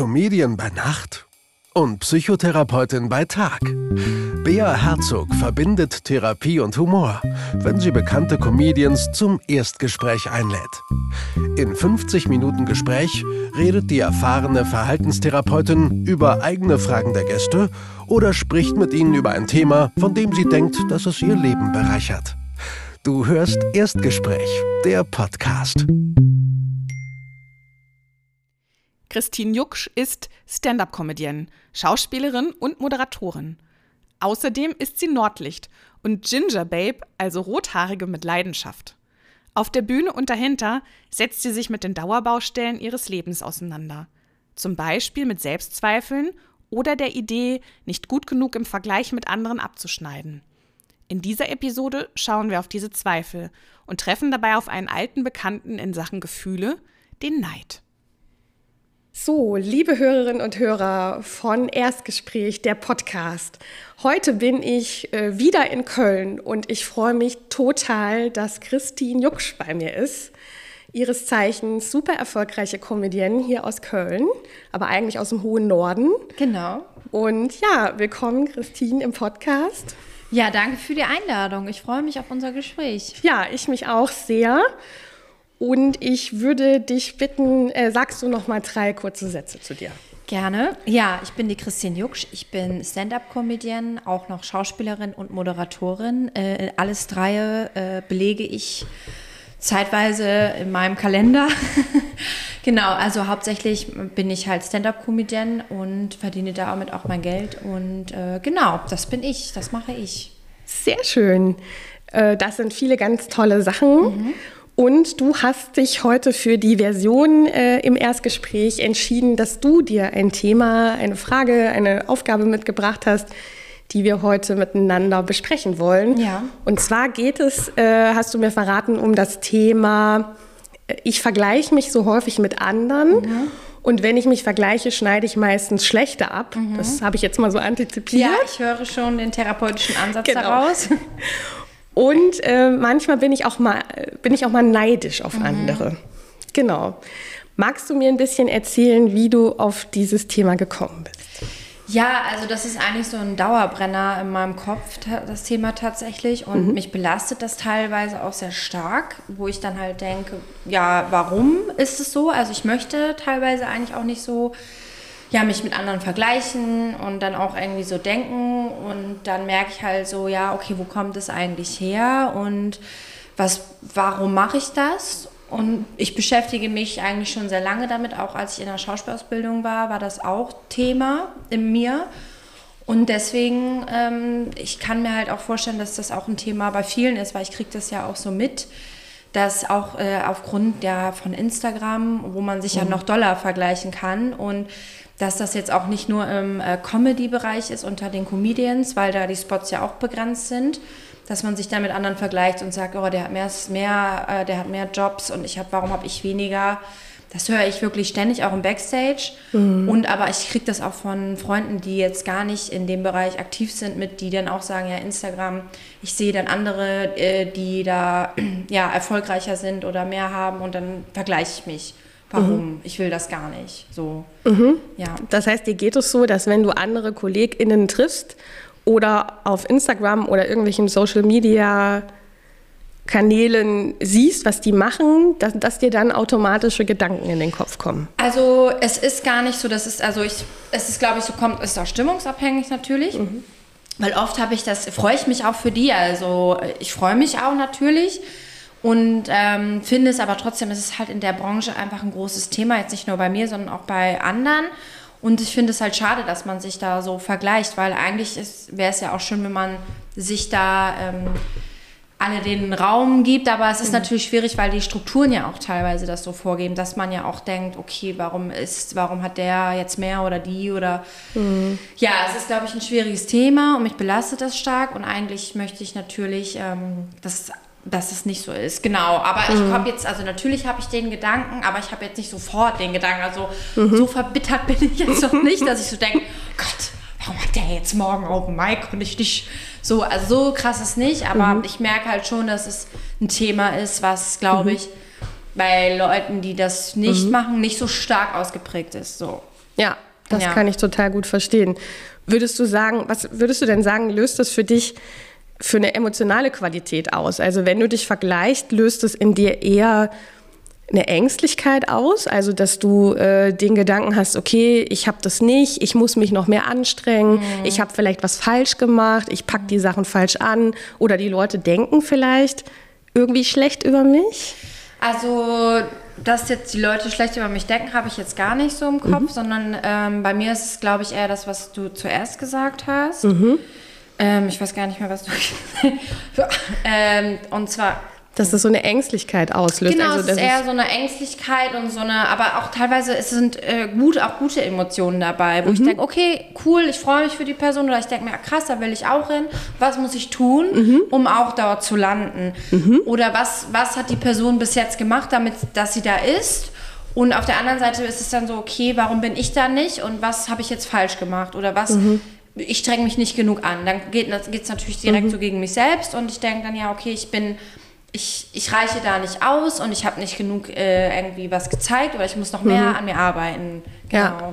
Comedian bei Nacht und Psychotherapeutin bei Tag. Bea Herzog verbindet Therapie und Humor, wenn sie bekannte Comedians zum Erstgespräch einlädt. In 50 Minuten Gespräch redet die erfahrene Verhaltenstherapeutin über eigene Fragen der Gäste oder spricht mit ihnen über ein Thema, von dem sie denkt, dass es ihr Leben bereichert. Du hörst Erstgespräch, der Podcast. Christine Jucksch ist Stand-up-Comedian, Schauspielerin und Moderatorin. Außerdem ist sie Nordlicht und Ginger Babe, also Rothaarige mit Leidenschaft. Auf der Bühne und dahinter setzt sie sich mit den Dauerbaustellen ihres Lebens auseinander. Zum Beispiel mit Selbstzweifeln oder der Idee, nicht gut genug im Vergleich mit anderen abzuschneiden. In dieser Episode schauen wir auf diese Zweifel und treffen dabei auf einen alten Bekannten in Sachen Gefühle, den Neid. So, liebe Hörerinnen und Hörer von Erstgespräch, der Podcast. Heute bin ich äh, wieder in Köln und ich freue mich total, dass Christine Jucksch bei mir ist. Ihres Zeichens super erfolgreiche Comedienne hier aus Köln, aber eigentlich aus dem hohen Norden. Genau. Und ja, willkommen Christine im Podcast. Ja, danke für die Einladung. Ich freue mich auf unser Gespräch. Ja, ich mich auch sehr. Und ich würde dich bitten, äh, sagst du noch mal drei kurze Sätze zu dir? Gerne. Ja, ich bin die Christine Jucksch. Ich bin Stand-up-Comedian, auch noch Schauspielerin und Moderatorin. Äh, alles drei äh, belege ich zeitweise in meinem Kalender. genau, also hauptsächlich bin ich halt Stand-up-Comedian und verdiene damit auch mein Geld. Und äh, genau, das bin ich, das mache ich. Sehr schön. Äh, das sind viele ganz tolle Sachen. Mhm. Und du hast dich heute für die Version äh, im Erstgespräch entschieden, dass du dir ein Thema, eine Frage, eine Aufgabe mitgebracht hast, die wir heute miteinander besprechen wollen. Ja. Und zwar geht es, äh, hast du mir verraten, um das Thema, äh, ich vergleiche mich so häufig mit anderen. Mhm. Und wenn ich mich vergleiche, schneide ich meistens schlechter ab. Mhm. Das habe ich jetzt mal so antizipiert. Ja, ich höre schon den therapeutischen Ansatz genau. daraus. Und äh, manchmal bin ich auch mal, bin ich auch mal neidisch auf mhm. andere. Genau. Magst du mir ein bisschen erzählen, wie du auf dieses Thema gekommen bist? Ja, also das ist eigentlich so ein Dauerbrenner in meinem Kopf, das Thema tatsächlich. Und mhm. mich belastet das teilweise auch sehr stark, wo ich dann halt denke, ja, warum ist es so? Also ich möchte teilweise eigentlich auch nicht so ja, mich mit anderen vergleichen und dann auch irgendwie so denken. Und dann merke ich halt so, ja, okay, wo kommt es eigentlich her und was, warum mache ich das? Und ich beschäftige mich eigentlich schon sehr lange damit, auch als ich in der Schauspielausbildung war, war das auch Thema in mir. Und deswegen, ähm, ich kann mir halt auch vorstellen, dass das auch ein Thema bei vielen ist, weil ich kriege das ja auch so mit, dass auch äh, aufgrund ja von Instagram, wo man sich mhm. ja noch Dollar vergleichen kann und dass das jetzt auch nicht nur im äh, Comedy-Bereich ist unter den Comedians, weil da die Spots ja auch begrenzt sind, dass man sich da mit anderen vergleicht und sagt, oh, der hat mehr, mehr äh, der hat mehr Jobs und ich habe, warum habe ich weniger? Das höre ich wirklich ständig auch im Backstage. Mhm. Und aber ich kriege das auch von Freunden, die jetzt gar nicht in dem Bereich aktiv sind, mit, die dann auch sagen, ja, Instagram, ich sehe dann andere, äh, die da ja erfolgreicher sind oder mehr haben und dann vergleiche ich mich. Warum? Mhm. Ich will das gar nicht. So. Mhm. Ja. Das heißt, dir geht es so, dass wenn du andere KollegInnen triffst oder auf Instagram oder irgendwelchen Social Media Kanälen siehst, was die machen, dass, dass, dir dann automatische Gedanken in den Kopf kommen? Also es ist gar nicht so, dass es, also ich, es ist, glaube ich, so kommt, ist auch stimmungsabhängig natürlich. Mhm. Weil oft habe ich das, freue ich mich auch für die. Also ich freue mich auch natürlich. Und ähm, finde es aber trotzdem, es ist halt in der Branche einfach ein großes Thema, jetzt nicht nur bei mir, sondern auch bei anderen. Und ich finde es halt schade, dass man sich da so vergleicht, weil eigentlich wäre es ja auch schön, wenn man sich da ähm, alle den Raum gibt, aber es ist mhm. natürlich schwierig, weil die Strukturen ja auch teilweise das so vorgeben, dass man ja auch denkt, okay, warum ist, warum hat der jetzt mehr oder die oder mhm. ja, es ist, glaube ich, ein schwieriges Thema und mich belastet das stark und eigentlich möchte ich natürlich, ähm, dass dass es nicht so ist, genau. Aber mhm. ich habe jetzt, also natürlich habe ich den Gedanken, aber ich habe jetzt nicht sofort den Gedanken. Also mhm. so verbittert bin ich jetzt noch nicht, dass ich so denke, Gott, warum hat der jetzt morgen Open Mic und ich nicht so, also so krass ist nicht, aber mhm. ich merke halt schon, dass es ein Thema ist, was, glaube mhm. ich, bei Leuten, die das nicht mhm. machen, nicht so stark ausgeprägt ist. So. Ja, das Ja. kann ich total gut verstehen. Würdest du sagen, was würdest du denn sagen, löst das für dich für eine emotionale Qualität aus? Also wenn du dich vergleichst, löst es in dir eher eine Ängstlichkeit aus, also dass du äh, den Gedanken hast, okay, ich habe das nicht, ich muss mich noch mehr anstrengen, ich habe vielleicht was falsch gemacht, ich packe die Sachen falsch an oder die Leute denken vielleicht irgendwie schlecht über mich? Also, dass jetzt die Leute schlecht über mich denken, habe ich jetzt gar nicht so im Kopf, sondern ähm, bei mir ist es, glaube ich, eher das, was du zuerst gesagt hast. Ähm, ich weiß gar nicht mehr, was du ähm, Und zwar, Dass das so eine Ängstlichkeit auslöst. genau, also, es ist eher so eine Ängstlichkeit und so eine, aber auch teilweise es sind äh, gut, auch gute Emotionen dabei, wo ich denke, okay, cool, ich freue mich für die Person oder ich denke mir, ah, krass, da will ich auch hin. Was muss ich tun, um auch dort zu landen? Oder was, was hat die Person bis jetzt gemacht, damit, dass sie da ist? Und auf der anderen Seite ist es dann so, okay, warum bin ich da nicht und was habe ich jetzt falsch gemacht oder was, ich streng mich nicht genug an. Dann geht es natürlich direkt so gegen mich selbst und ich denke dann, ja, okay, ich bin, ich, ich reiche da nicht aus und ich habe nicht genug äh, irgendwie was gezeigt oder ich muss noch mehr an mir arbeiten. Genau. Ja.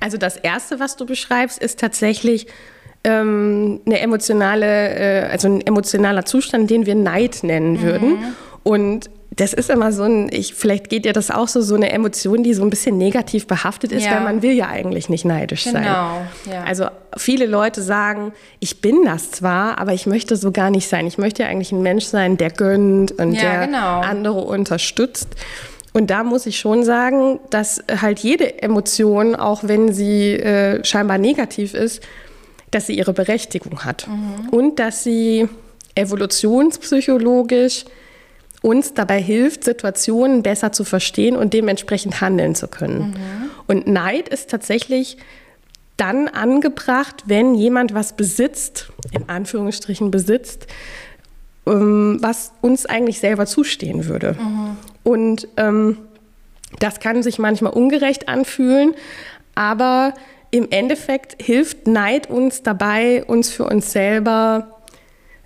Also das Erste, was du beschreibst, ist tatsächlich ähm, eine emotionale, äh, also ein emotionaler Zustand, den wir Neid nennen würden. Und das ist immer so ein, ich, vielleicht geht dir das auch so, so eine Emotion, die so ein bisschen negativ behaftet ist, Ja. weil man will ja eigentlich nicht neidisch sein. Genau, ja. Also viele Leute sagen, ich bin das zwar, aber ich möchte so gar nicht sein. Ich möchte ja eigentlich ein Mensch sein, der gönnt und Ja, der genau. andere unterstützt. Und da muss ich schon sagen, dass halt jede Emotion, auch wenn sie äh, scheinbar negativ ist, dass sie ihre Berechtigung hat. Und dass sie evolutionspsychologisch uns dabei hilft, Situationen besser zu verstehen und dementsprechend handeln zu können. Und Neid ist tatsächlich dann angebracht, wenn jemand was besitzt, in Anführungsstrichen besitzt, ähm, was uns eigentlich selber zustehen würde. Und ähm, das kann sich manchmal ungerecht anfühlen, aber im Endeffekt hilft Neid uns dabei, uns für uns selber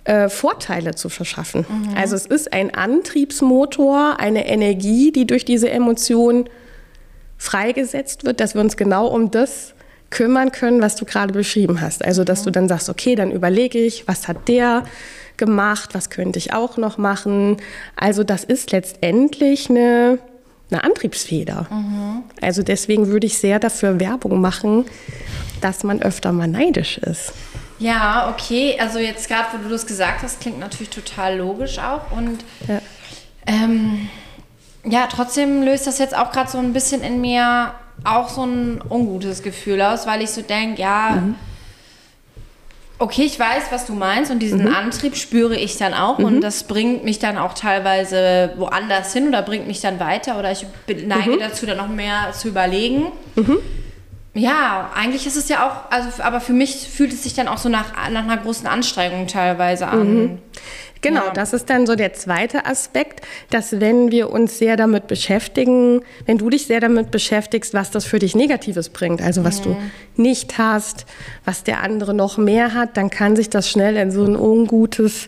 äh, Vorteile zu verschaffen. Also es ist ein Antriebsmotor, eine Energie, die durch diese Emotion freigesetzt wird, dass wir uns genau um das kümmern können, was du gerade beschrieben hast. Also, dass du dann sagst, okay, dann überlege ich, was hat der gemacht, was könnte ich auch noch machen. Also, das ist letztendlich eine, eine Antriebsfeder. Also, deswegen würde ich sehr dafür Werbung machen, dass man öfter mal neidisch ist. Ja, okay. Also jetzt gerade, wo du das gesagt hast, klingt natürlich total logisch auch. Und Ja. ähm, ja, trotzdem löst das jetzt auch gerade so ein bisschen in mir auch so ein ungutes Gefühl aus, weil ich so denke, ja, okay, ich weiß, was du meinst und diesen Antrieb spüre ich dann auch und das bringt mich dann auch teilweise woanders hin oder bringt mich dann weiter oder ich neige dazu, dann noch mehr zu überlegen. Ja, eigentlich ist es ja auch, also, aber für mich fühlt es sich dann auch so nach, nach einer großen Anstrengung teilweise an. Genau, Ja. das ist dann so der zweite Aspekt, dass wenn wir uns sehr damit beschäftigen, wenn du dich sehr damit beschäftigst, was das für dich Negatives bringt, also was du nicht hast, was der andere noch mehr hat, dann kann sich das schnell in so ein ungutes,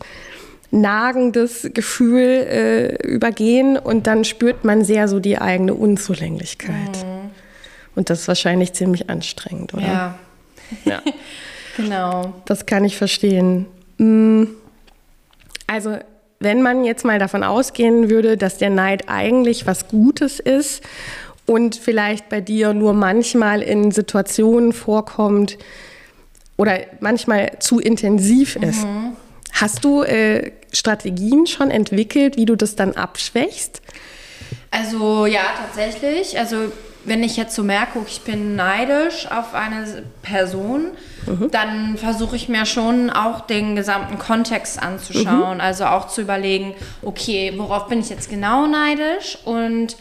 nagendes Gefühl äh, übergehen und dann spürt man sehr so die eigene Unzulänglichkeit. Und das ist wahrscheinlich ziemlich anstrengend, oder? Ja, ja. genau. Das kann ich verstehen. Mm, Also, wenn man jetzt mal davon ausgehen würde, dass der Neid eigentlich was Gutes ist und vielleicht bei dir nur manchmal in Situationen vorkommt oder manchmal zu intensiv ist, hast du äh, Strategien schon entwickelt, wie du das dann abschwächst? Also ja, tatsächlich. Also wenn ich jetzt so merke, ich bin neidisch auf eine Person, dann versuche ich mir schon auch den gesamten Kontext anzuschauen. Also auch zu überlegen, okay, worauf bin ich jetzt genau neidisch und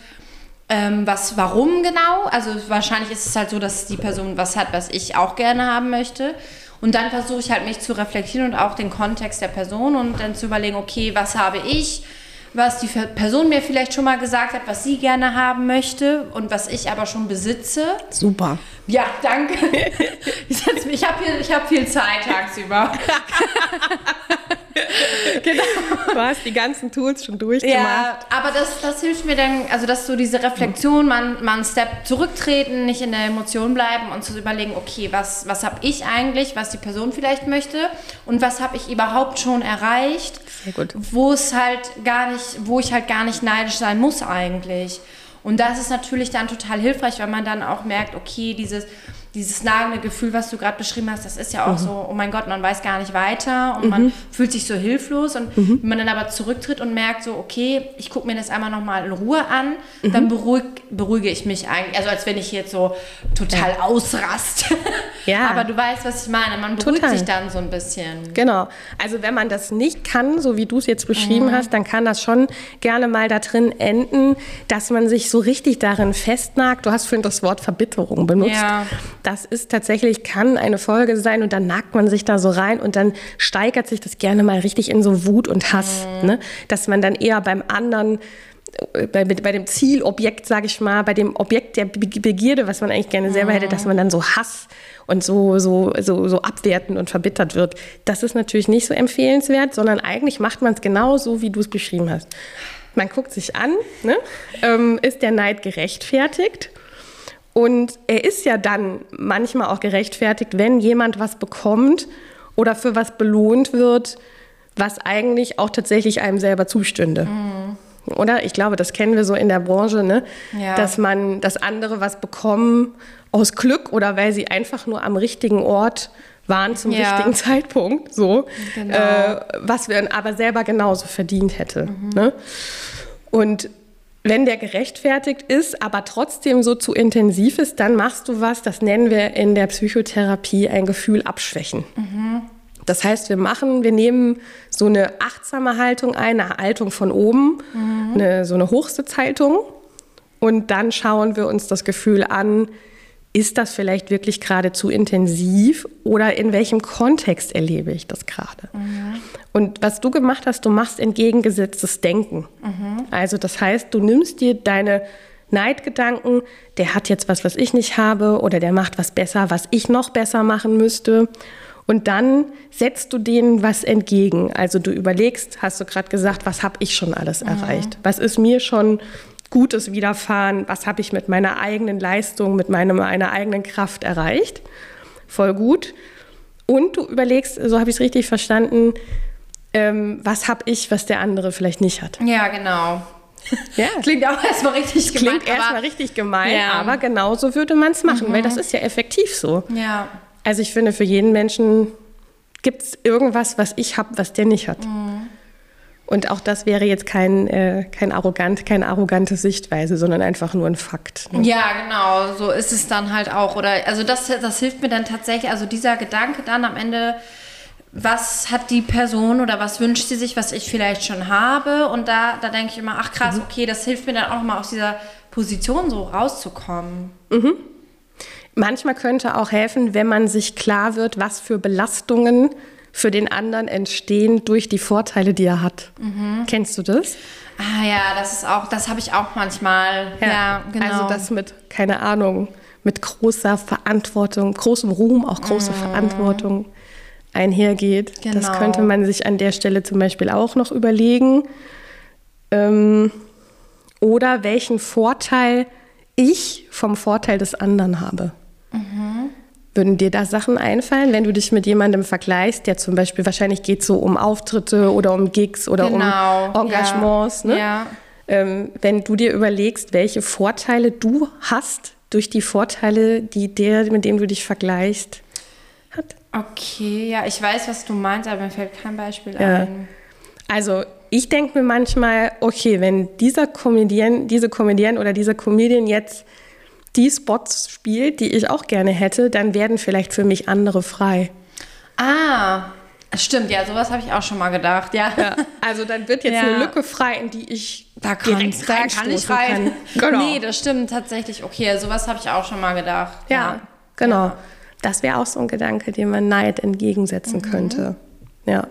ähm, was, warum genau? Also wahrscheinlich ist es halt so, dass die Person was hat, was ich auch gerne haben möchte. Und dann versuche ich halt mich zu reflektieren und auch den Kontext der Person und dann zu überlegen, okay, was habe ich, was die Person mir vielleicht schon mal gesagt hat, was sie gerne haben möchte und was ich aber schon besitze. Super. Ja, danke. Ich, ich habe hab viel Zeit tagsüber. genau. Du hast die ganzen Tools schon durchgemacht. Ja, aber das, das hilft mir dann, also dass so diese Reflexion, man, man einen Step zurücktreten, nicht in der Emotion bleiben und zu überlegen, okay, was, was habe ich eigentlich, was die Person vielleicht möchte und was habe ich überhaupt schon erreicht, wo es halt gar nicht, wo ich halt gar nicht neidisch sein muss eigentlich. Und das ist natürlich dann total hilfreich, weil man dann auch merkt, okay, dieses dieses nagende Gefühl, was du gerade beschrieben hast, das ist ja auch mhm. so, oh mein Gott, man weiß gar nicht weiter und mhm. man fühlt sich so hilflos. Und mhm. wenn man dann aber zurücktritt und merkt, so, okay, ich gucke mir das einmal nochmal in Ruhe an, mhm. dann beruhig, beruhige ich mich eigentlich. Also als wenn ich jetzt so total ja. ausraste. Ja. aber du weißt, was ich meine. Man beruhigt total. sich dann so ein bisschen. Genau. Also wenn man das nicht kann, so wie du es jetzt beschrieben mhm. hast, dann kann das schon gerne mal da drin enden, dass man sich so richtig darin festnagt. Du hast vorhin das Wort Verbitterung benutzt. Ja das ist tatsächlich, kann eine Folge sein und dann nagt man sich da so rein und dann steigert sich das gerne mal richtig in so Wut und Hass. Mhm. Ne? Dass man dann eher beim anderen äh, bei, bei dem Zielobjekt, sage ich mal, bei dem Objekt der Begierde, was man eigentlich gerne selber hätte, dass man dann so Hass und so, so, so, so abwerten und verbittert wird. Das ist natürlich nicht so empfehlenswert, sondern eigentlich macht man es genau so, wie du es beschrieben hast. Man guckt sich an, ne? ähm, ist der Neid gerechtfertigt? Und er ist ja dann manchmal auch gerechtfertigt, wenn jemand was bekommt oder für was belohnt wird, was eigentlich auch tatsächlich einem selber zustünde. Mhm. Oder? Ich glaube, das kennen wir so in der Branche, ne? Ja. dass man, dass andere was bekommen aus Glück oder weil sie einfach nur am richtigen Ort waren zum ja. richtigen Zeitpunkt, so, genau. äh, was wir aber selber genauso verdient hätte. Mhm. Ne? Und wenn der gerechtfertigt ist, aber trotzdem so zu intensiv ist, dann machst du was, das nennen wir in der Psychotherapie ein Gefühl abschwächen. Mhm. Das heißt, wir machen, wir nehmen so eine achtsame Haltung ein, eine Haltung von oben, mhm. eine, so eine Hochsitzhaltung. Und dann schauen wir uns das Gefühl an, ist das vielleicht wirklich gerade zu intensiv oder in welchem Kontext erlebe ich das gerade? Mhm. Und was du gemacht hast, du machst entgegengesetztes Denken. Mhm. Also das heißt, du nimmst dir deine Neidgedanken, der hat jetzt was, was ich nicht habe oder der macht was besser, was ich noch besser machen müsste. Und dann setzt du denen was entgegen. Also du überlegst, hast du gerade gesagt, was habe ich schon alles mhm. erreicht? Was ist mir schon Gutes widerfahren, was habe ich mit meiner eigenen Leistung, mit meinem, meiner eigenen Kraft erreicht. Voll gut. Und du überlegst, so habe ich es richtig verstanden, ähm, was habe ich, was der andere vielleicht nicht hat. Ja, genau. Ja. Klingt auch erstmal richtig gemein. Klingt erstmal richtig gemein, ja. aber genauso würde man es machen, mhm. weil das ist ja effektiv so. Ja. Also ich finde, für jeden Menschen gibt es irgendwas, was ich habe, was der nicht hat. Mhm. Und auch das wäre jetzt kein, äh, kein arrogant, keine arrogante Sichtweise, sondern einfach nur ein Fakt. Ne? Ja, genau, so ist es dann halt auch. Oder also das, das hilft mir dann tatsächlich, also dieser Gedanke dann am Ende, was hat die Person oder was wünscht sie sich, was ich vielleicht schon habe? Und da, da denke ich immer, ach krass, mhm. okay, das hilft mir dann auch mal aus dieser Position so rauszukommen. Mhm. Manchmal könnte auch helfen, wenn man sich klar wird, was für Belastungen für den anderen entstehen durch die Vorteile, die er hat. Mhm. Kennst du das? Ah ja, das ist auch, das habe ich auch manchmal. Ja, ja, genau. Also das mit, keine Ahnung, mit großer Verantwortung, großem Ruhm, auch große mhm. Verantwortung einhergeht. Genau. Das könnte man sich an der Stelle zum Beispiel auch noch überlegen. Ähm, oder welchen Vorteil ich vom Vorteil des anderen habe. Mhm. Würden dir da Sachen einfallen, wenn du dich mit jemandem vergleichst, der zum Beispiel wahrscheinlich geht so um Auftritte oder um Gigs oder genau, um Engagements, ja. Ne? Ja. Ähm, wenn du dir überlegst, welche Vorteile du hast durch die Vorteile, die der, mit dem du dich vergleichst? Okay, ja, ich weiß, was du meinst, aber mir fällt kein Beispiel ja. ein. Also ich denke mir manchmal, okay, wenn dieser Comedian, diese Comedian oder dieser Comedian jetzt die Spots spielt, die ich auch gerne hätte, dann werden vielleicht für mich andere frei. Ah, stimmt, ja, sowas habe ich auch schon mal gedacht, ja. ja also dann wird jetzt ja. eine Lücke frei, in die ich da kann, direkt da kann ich rein. Kann. Genau. Nee, das stimmt tatsächlich. Okay, sowas habe ich auch schon mal gedacht. Ja, ja. genau. Das wäre auch so ein Gedanke, den man Neid entgegensetzen mhm. könnte. Ja.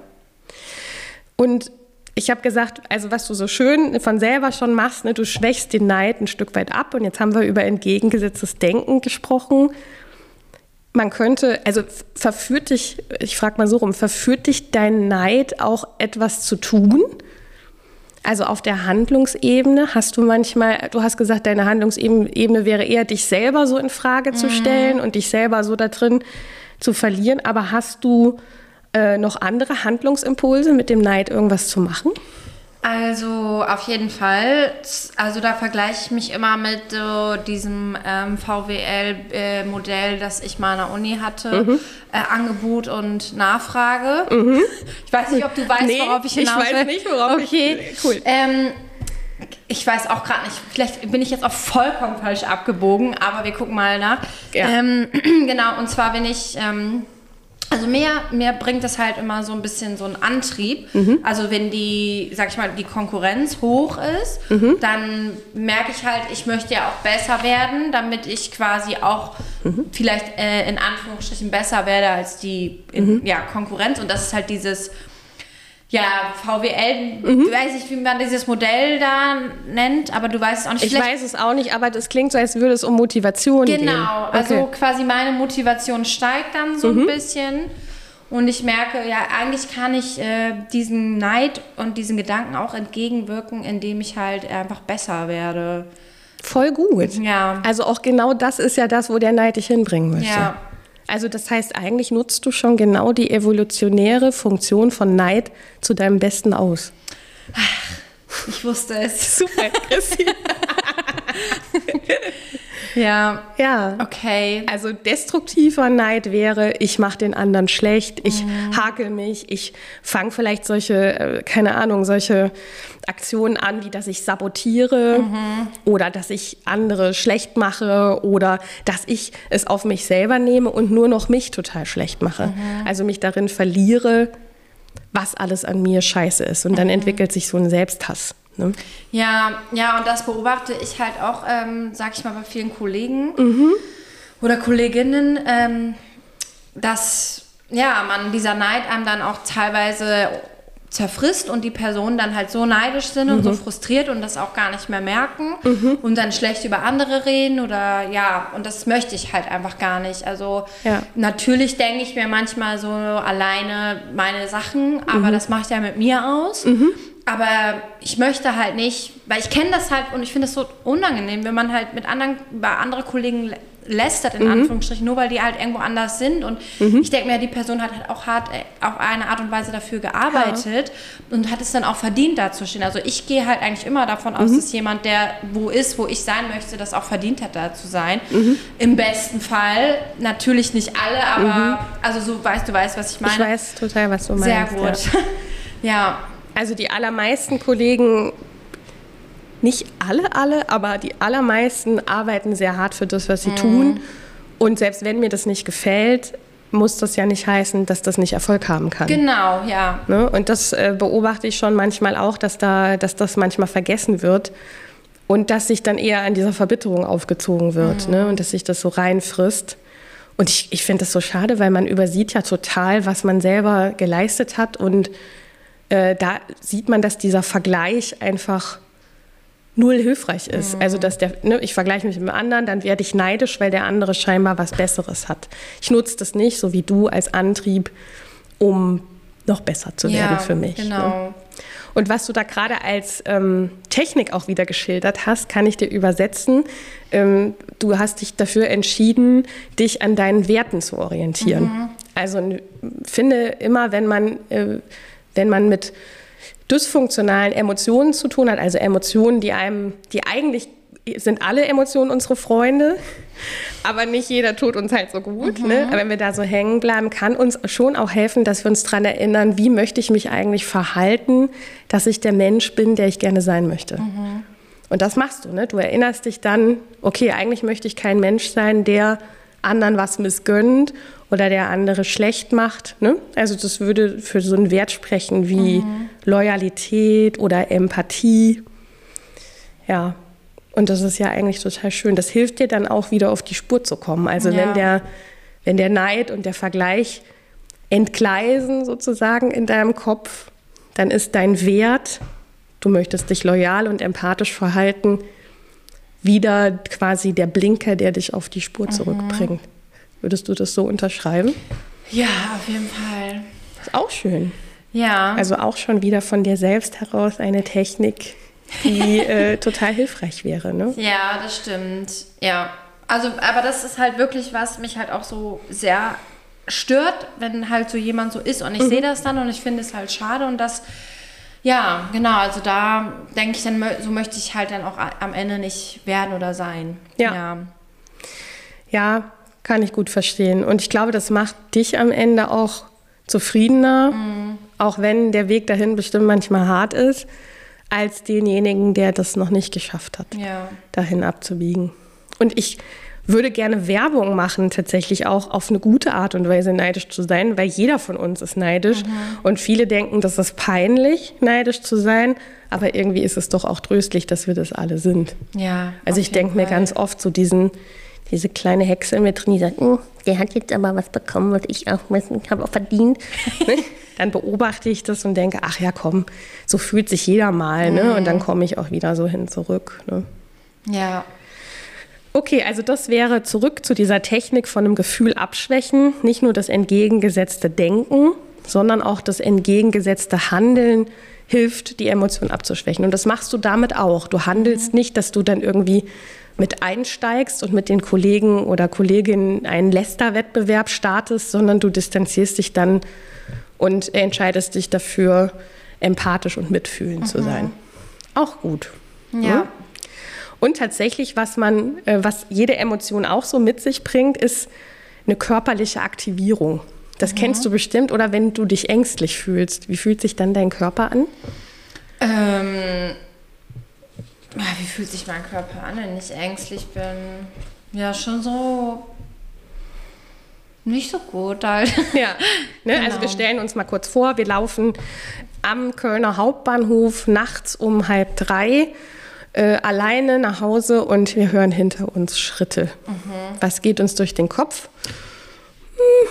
Und ich habe gesagt, also was du so schön von selber schon machst, ne, du schwächst den Neid ein Stück weit ab. Und jetzt haben wir über entgegengesetztes Denken gesprochen. man könnte, also verführt dich, ich frage mal so rum, verführt dich dein Neid auch etwas zu tun? Also auf der Handlungsebene hast du manchmal, du hast gesagt, deine Handlungsebene wäre eher, dich selber so in Frage zu mhm. stellen und dich selber so da drin zu verlieren. Aber hast du äh, noch andere Handlungsimpulse, mit dem Neid irgendwas zu machen? Also auf jeden Fall. Also da vergleiche ich mich immer mit so diesem ähm, VWL-Modell, äh, das ich mal an der Uni hatte. Mhm. Äh, Angebot und Nachfrage. Mhm. Ich weiß nicht, ob du weißt, nee, worauf ich hinaus will. Ich weiß nicht, worauf okay. ich... Cool. Ähm, ich weiß auch gerade nicht, vielleicht bin ich jetzt auch vollkommen falsch abgebogen, aber wir gucken mal nach. Ja. Ähm, genau, und zwar wenn ich... Ähm, also mir, mir bringt das halt immer so ein bisschen so einen Antrieb. Mhm. Also wenn die, sag ich mal, die Konkurrenz hoch ist, mhm. dann merke ich halt, ich möchte ja auch besser werden, damit ich quasi auch mhm. vielleicht äh, in Anführungsstrichen besser werde als die in, mhm. ja, Konkurrenz. Und das ist halt dieses ja, VWL, mhm. weiß ich, wie man dieses Modell da nennt, aber du weißt es auch nicht. Ich weiß es auch nicht, aber das klingt so, als würde es um Motivation genau, gehen. Genau, also okay. quasi meine Motivation steigt dann so mhm. ein bisschen. Und ich merke, ja, eigentlich kann ich äh, diesen Neid und diesen Gedanken auch entgegenwirken, indem ich halt einfach besser werde. Voll gut. Ja. Also auch genau das ist ja das, wo der Neid dich hinbringen möchte. Ja. Also das heißt, eigentlich nutzt du schon genau die evolutionäre Funktion von Neid zu deinem Besten aus. Ach, ich wusste es. Super, Chrissy. Ja. Ja. Okay. Also destruktiver Neid wäre, ich mache den anderen schlecht, ich mhm. hakel mich, ich fange vielleicht solche, äh, keine Ahnung, solche Aktionen an, wie dass ich sabotiere mhm. oder dass ich andere schlecht mache oder dass ich es auf mich selber nehme und nur noch mich total schlecht mache. Mhm. Also mich darin verliere, was alles an mir scheiße ist. Und dann mhm. entwickelt sich so ein Selbsthass. Ne? Ja, ja, und das beobachte ich halt auch, ähm, sag ich mal, bei vielen Kollegen mhm. oder Kolleginnen, ähm, dass ja, man dieser Neid einem dann auch teilweise zerfrisst und die Personen dann halt so neidisch sind mhm. und so mhm. frustriert und das auch gar nicht mehr merken mhm. und dann schlecht über andere reden oder ja, und das möchte ich halt einfach gar nicht. Also ja. natürlich denke ich mir manchmal so alleine meine Sachen, aber mhm. das mache ich ja mit mir aus. Aber ich möchte halt nicht, weil ich kenne das halt und ich finde es so unangenehm, wenn man halt mit anderen, bei anderen Kollegen lästert, in mhm. Anführungsstrichen, nur weil die halt irgendwo anders sind. Und mhm. ich denke mir, die Person hat halt auch hart äh, auf eine Art und Weise dafür gearbeitet ja. und hat es dann auch verdient, da zu stehen. Also ich gehe halt eigentlich immer davon aus, mhm. dass jemand, der wo ist, wo ich sein möchte, das auch verdient hat, da zu sein. Mhm. Im besten Fall. Natürlich nicht alle, aber mhm. also so weißt du weißt, was ich meine. Ich weiß total, was du meinst. Sehr gut. ja. ja. Also die allermeisten Kollegen, nicht alle, alle, aber die allermeisten arbeiten sehr hart für das, was sie mhm. tun. Und selbst wenn mir das nicht gefällt, muss das ja nicht heißen, dass das nicht Erfolg haben kann. Genau, ja. Ne? Und das äh, beobachte ich schon manchmal auch, dass, da, dass das manchmal vergessen wird und dass sich dann eher an dieser Verbitterung aufgezogen wird mhm. ne? und dass sich das so reinfrisst. Und ich, ich finde das so schade, weil man übersieht ja total, was man selber geleistet hat und äh, da sieht man, dass dieser Vergleich einfach null hilfreich ist. Mhm. Also, dass der, ne, ich vergleiche mich mit dem anderen, dann werde ich neidisch, weil der andere scheinbar was Besseres hat. Ich nutze das nicht, so wie du, als Antrieb, um noch besser zu werden ja, für mich. Ne? Genau. Ne? Und was du da gerade als ähm, Technik auch wieder geschildert hast, kann ich dir übersetzen. Ähm, du hast dich dafür entschieden, dich an deinen Werten zu orientieren. Mhm. Also finde immer, wenn man äh, wenn man mit dysfunktionalen Emotionen zu tun hat, also Emotionen, die einem, die eigentlich sind alle Emotionen unsere Freunde, aber nicht jeder tut uns halt so gut. Mhm. Ne? Aber wenn wir da so hängen bleiben, kann uns schon auch helfen, dass wir uns daran erinnern, wie möchte ich mich eigentlich verhalten, dass ich der Mensch bin, der ich gerne sein möchte. Mhm. Und das machst du. Ne? Du erinnerst dich dann, okay, eigentlich möchte ich kein Mensch sein, der anderen was missgönnt oder der andere schlecht macht. Ne? Also das würde für so einen Wert sprechen wie mhm. Loyalität oder Empathie. Ja, und das ist ja eigentlich total schön. Das hilft dir dann auch wieder auf die Spur zu kommen. Also ja. wenn, der, wenn der Neid und der Vergleich entgleisen sozusagen in deinem Kopf, dann ist dein Wert, du möchtest dich loyal und empathisch verhalten, wieder quasi der Blinker, der dich auf die Spur mhm. Würdest du das so unterschreiben? Ja, auf jeden Fall. Ist auch schön. Ja. Also auch schon wieder von dir selbst heraus eine Technik, die äh, total hilfreich wäre, ne? Ja, das stimmt. Ja. Also, aber das ist halt wirklich was mich halt auch so sehr stört, wenn halt so jemand so ist und ich sehe das dann und ich finde es halt schade und das, ja, genau, also da denke ich dann, so möchte ich halt dann auch am Ende nicht werden oder sein. Ja. ja. Ja, kann ich gut verstehen. Und ich glaube, das macht dich am Ende auch zufriedener, auch wenn der Weg dahin bestimmt manchmal hart ist, als denjenigen, der das noch nicht geschafft hat, Ja. dahin abzubiegen. Und ich würde gerne Werbung machen, tatsächlich auch auf eine gute Art und Weise neidisch zu sein, weil jeder von uns ist neidisch. Und viele denken, das ist peinlich, neidisch zu sein. Aber irgendwie ist es doch auch tröstlich, dass wir das alle sind. Ja. Also ich denke mir ganz oft so diesen, diese kleine Hexe in mir drin, die sagt, "Oh, der hat jetzt aber was bekommen, was ich auch habe auch verdient. Ne? dann beobachte ich das und denke, ach ja, komm, so fühlt sich jeder mal. Ne? Und dann komme ich auch wieder so hin zurück. Ne? Ja. Okay, also das wäre zurück zu dieser Technik von einem Gefühl abschwächen. Nicht nur das entgegengesetzte Denken, sondern auch das entgegengesetzte Handeln hilft, die Emotion abzuschwächen. Und das machst du damit auch. Du handelst nicht, dass du dann irgendwie mit einsteigst und mit den Kollegen oder Kolleginnen einen Lästerwettbewerb startest, sondern du distanzierst dich dann und entscheidest dich dafür, empathisch und mitfühlend zu sein. Auch gut. Ja. Ne? Und tatsächlich, was man, äh, was jede Emotion auch so mit sich bringt, ist eine körperliche Aktivierung. Das kennst du bestimmt. Oder wenn du dich ängstlich fühlst, wie fühlt sich dann dein Körper an? Ähm, ja, wie fühlt sich mein Körper an, wenn ich ängstlich bin? Ja, schon so nicht so gut halt. Ja, ne? also wir Genau. stellen uns mal kurz vor, wir laufen am Kölner Hauptbahnhof nachts um halb drei äh, alleine nach Hause und wir hören hinter uns Schritte. Was geht uns durch den Kopf? Hm,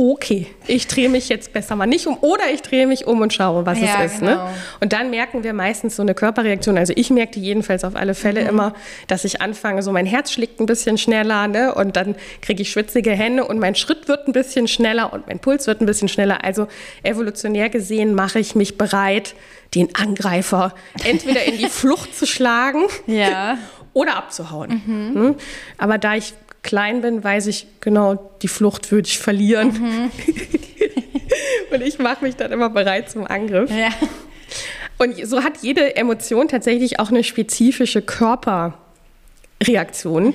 okay, ich drehe mich jetzt besser mal nicht um oder ich drehe mich um und schaue, was Ja, es ist. genau. Ne? Und dann merken wir meistens so eine Körperreaktion. Also ich merkte jedenfalls auf alle Fälle Mhm. immer, dass ich anfange, so mein Herz schlägt ein bisschen schneller ne? und dann kriege ich schwitzige Hände und mein Schritt wird ein bisschen schneller und mein Puls wird ein bisschen schneller. Also evolutionär gesehen mache ich mich bereit, den Angreifer entweder in die Flucht zu schlagen Ja. oder abzuhauen. Hm? Aber da ich klein bin, weiß ich genau, die Flucht würde ich verlieren. Und ich mache mich dann immer bereit zum Angriff. Ja. Und so hat jede Emotion tatsächlich auch eine spezifische Körperreaktion.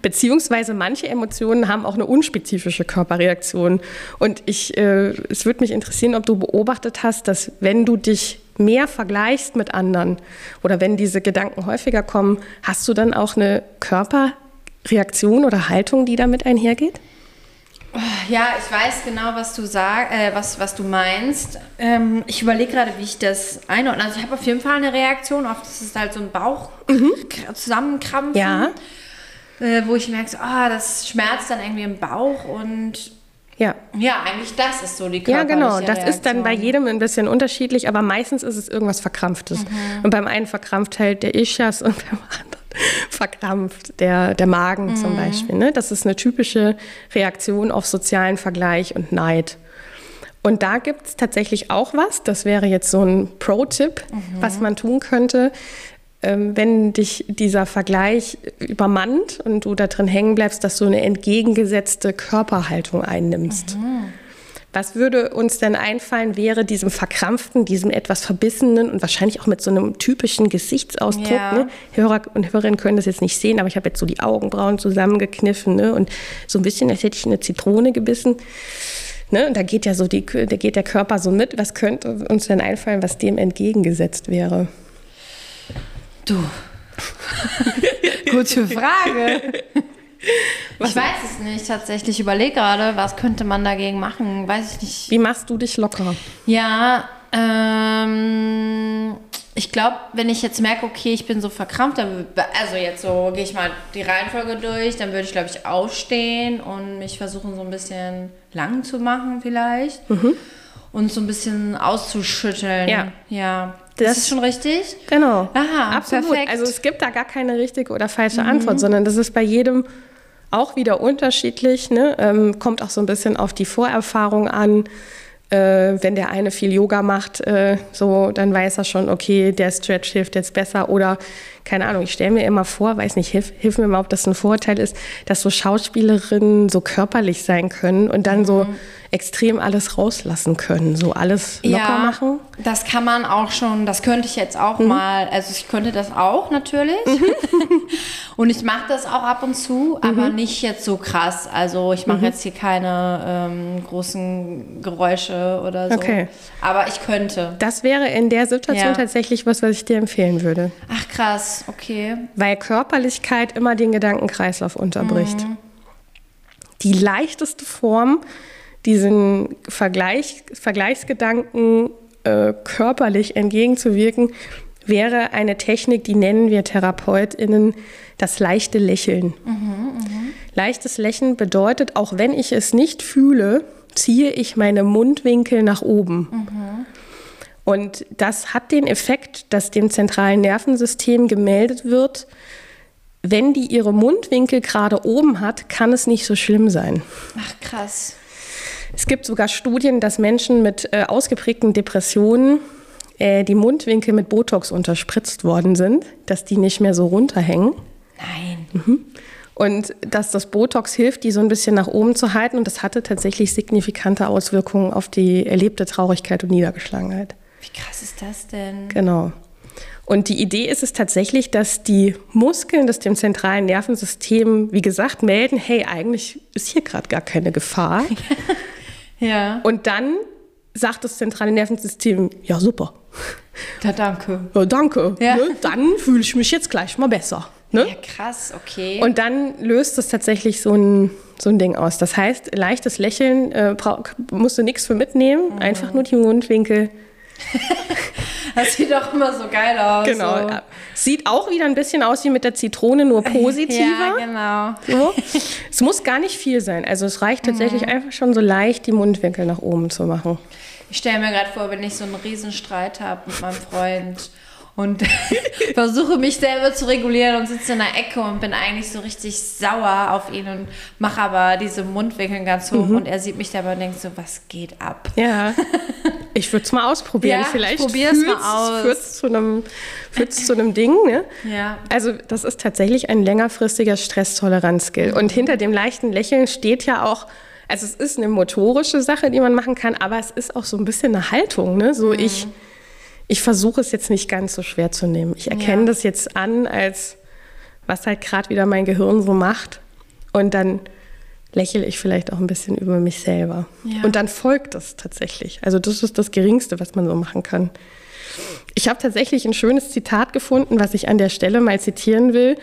Beziehungsweise manche Emotionen haben auch eine unspezifische Körperreaktion. Und ich, äh, es würde mich interessieren, ob du beobachtet hast, dass wenn du dich mehr vergleichst mit anderen oder wenn diese Gedanken häufiger kommen, hast du dann auch eine Körperreaktion oder Haltung, die damit einhergeht? Ja, ich weiß genau, was du sag, äh, was, was du meinst. Ähm, ich überlege gerade, wie ich das einordne. Also ich habe auf jeden Fall eine Reaktion. Oft ist es halt so ein Bauch kr- zusammenkrampfen. Ja. Äh, wo ich merke, so, ah, das schmerzt dann irgendwie im Bauch und Ja. ja, eigentlich das ist so die Ja, körperliche genau. Das ist dann bei Reaktion. jedem ein bisschen unterschiedlich, aber meistens ist es irgendwas Verkrampftes. Und beim einen verkrampft halt der Ischias und beim anderen verkrampft der, der Magen zum Beispiel. Ne? Das ist eine typische Reaktion auf sozialen Vergleich und Neid. Und da gibt es tatsächlich auch was, das wäre jetzt so ein Pro-Tipp, was man tun könnte, ähm, wenn dich dieser Vergleich übermannt und du da drin hängen bleibst, dass du eine entgegengesetzte Körperhaltung einnimmst. Was würde uns denn einfallen, wäre diesem verkrampften, diesem etwas verbissenen und wahrscheinlich auch mit so einem typischen Gesichtsausdruck. Ja. Ne? Hörer und Hörerinnen können das jetzt nicht sehen, aber ich habe jetzt so die Augenbrauen zusammengekniffen ne? und so ein bisschen, als hätte ich eine Zitrone gebissen. Ne? Und da geht ja so die, da geht der Körper so mit. Was könnte uns denn einfallen, was dem entgegengesetzt wäre? Du. Gute Frage. ich weiß es nicht tatsächlich. Ich überlege gerade, was könnte man dagegen machen? Weiß ich nicht. Wie machst du dich locker? Ja, ähm, ich glaube, wenn ich jetzt merke, okay, ich bin so verkrampft, dann, also jetzt so gehe ich mal die Reihenfolge durch, dann würde ich, glaube ich, aufstehen und mich versuchen, so ein bisschen lang zu machen vielleicht. Und so ein bisschen auszuschütteln. Ja. Ja. Das- Das ist schon richtig? Genau. Aha, Absolut. perfekt. Also es gibt da gar keine richtige oder falsche Antwort, sondern das ist bei jedem auch wieder unterschiedlich, ne? ähm, kommt auch so ein bisschen auf die Vorerfahrung an. Äh, wenn der eine viel Yoga macht, äh, so, dann weiß er schon, okay, der Stretch hilft jetzt besser. Oder, keine Ahnung, ich stelle mir immer vor, weiß nicht, hilf, hilf mir mal, ob das ein Vorteil ist, dass so Schauspielerinnen so körperlich sein können und dann so Mhm. extrem alles rauslassen können, so alles locker ja, machen. Das kann man auch schon, das könnte ich jetzt auch Mhm. mal, also ich könnte das auch natürlich. und ich mache das auch ab und zu, Mhm. aber nicht jetzt so krass. Also ich mache jetzt hier keine ähm, großen Geräusche oder so. Okay. Aber ich könnte. Das wäre in der Situation Ja. tatsächlich was, was ich dir empfehlen würde. Ach krass, okay. Weil Körperlichkeit immer den Gedankenkreislauf unterbricht. Mhm. Die leichteste Form, diesen Vergleich, Vergleichsgedanken äh, körperlich entgegenzuwirken, wäre eine Technik, die nennen wir TherapeutInnen das leichte Lächeln. Leichtes Lächeln bedeutet, auch wenn ich es nicht fühle, ziehe ich meine Mundwinkel nach oben. Und das hat den Effekt, dass dem zentralen Nervensystem gemeldet wird, wenn die ihre Mundwinkel gerade oben hat, kann es nicht so schlimm sein. Ach krass. Es gibt sogar Studien, dass Menschen mit äh, ausgeprägten Depressionen äh, die Mundwinkel mit Botox unterspritzt worden sind, dass die nicht mehr so runterhängen. Nein. Und dass das Botox hilft, die so ein bisschen nach oben zu halten. Und das hatte tatsächlich signifikante Auswirkungen auf die erlebte Traurigkeit und Niedergeschlagenheit. Wie krass ist das denn? Genau. Und die Idee ist es tatsächlich, dass die Muskeln des dem zentralen Nervensystem, wie gesagt, melden, hey, eigentlich ist hier gerade gar keine Gefahr. Ja. Und dann sagt das zentrale Nervensystem, ja super, Da danke. ja, danke, Ja. ne? dann fühle ich mich jetzt gleich mal besser. Ne? Ja, krass, okay. Und dann löst es tatsächlich so ein, so ein Ding aus. Das heißt, leichtes Lächeln äh, brauch, musst du nichts für mitnehmen, Mhm. einfach nur die Mundwinkel. das sieht doch immer so geil aus. Genau. So. Sieht auch wieder ein bisschen aus wie mit der Zitrone, nur positiver. Ja, genau. So. Es muss gar nicht viel sein. Also es reicht tatsächlich Mhm. einfach schon so leicht, die Mundwinkel nach oben zu machen. Ich stelle mir gerade vor, wenn ich so einen Riesenstreit habe mit meinem Freund und versuche mich selber zu regulieren und sitze in der Ecke und bin eigentlich so richtig sauer auf ihn und mache aber diese Mundwinkel ganz hoch Mhm. und er sieht mich dabei und denkt so, was geht ab? Ja. Ich würde es mal ausprobieren. Ja, Vielleicht probier's mal führt's- aus. führt's zu einem führt's zu einem Ding. Ne? Ja. Also das ist tatsächlich ein längerfristiger Stresstoleranzskill. Und hinter dem leichten Lächeln steht ja auch, also es ist eine motorische Sache, die man machen kann, aber es ist auch so ein bisschen eine Haltung. Ne? So ich, ich versuche es jetzt nicht ganz so schwer zu nehmen. Ich erkenne Ja. das jetzt an als, was halt gerade wieder mein Gehirn so macht. Und dann lächle ich vielleicht auch ein bisschen über mich selber. Ja. Und dann folgt das tatsächlich. Also das ist das Geringste, was man so machen kann. Ich habe tatsächlich ein schönes Zitat gefunden, was ich an der Stelle mal zitieren will.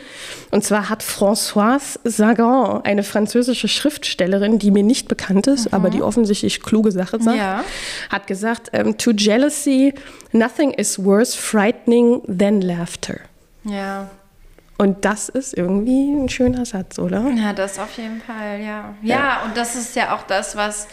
Und zwar hat Françoise Sagan, eine französische Schriftstellerin, die mir nicht bekannt ist, aber die offensichtlich kluge Sache sagt, Ja. hat gesagt, ähm, to jealousy, nothing is worse frightening than laughter. Ja. Und das ist irgendwie ein schöner Satz, oder? Ja, das auf jeden Fall, ja. Ja, und das ist ja auch das, was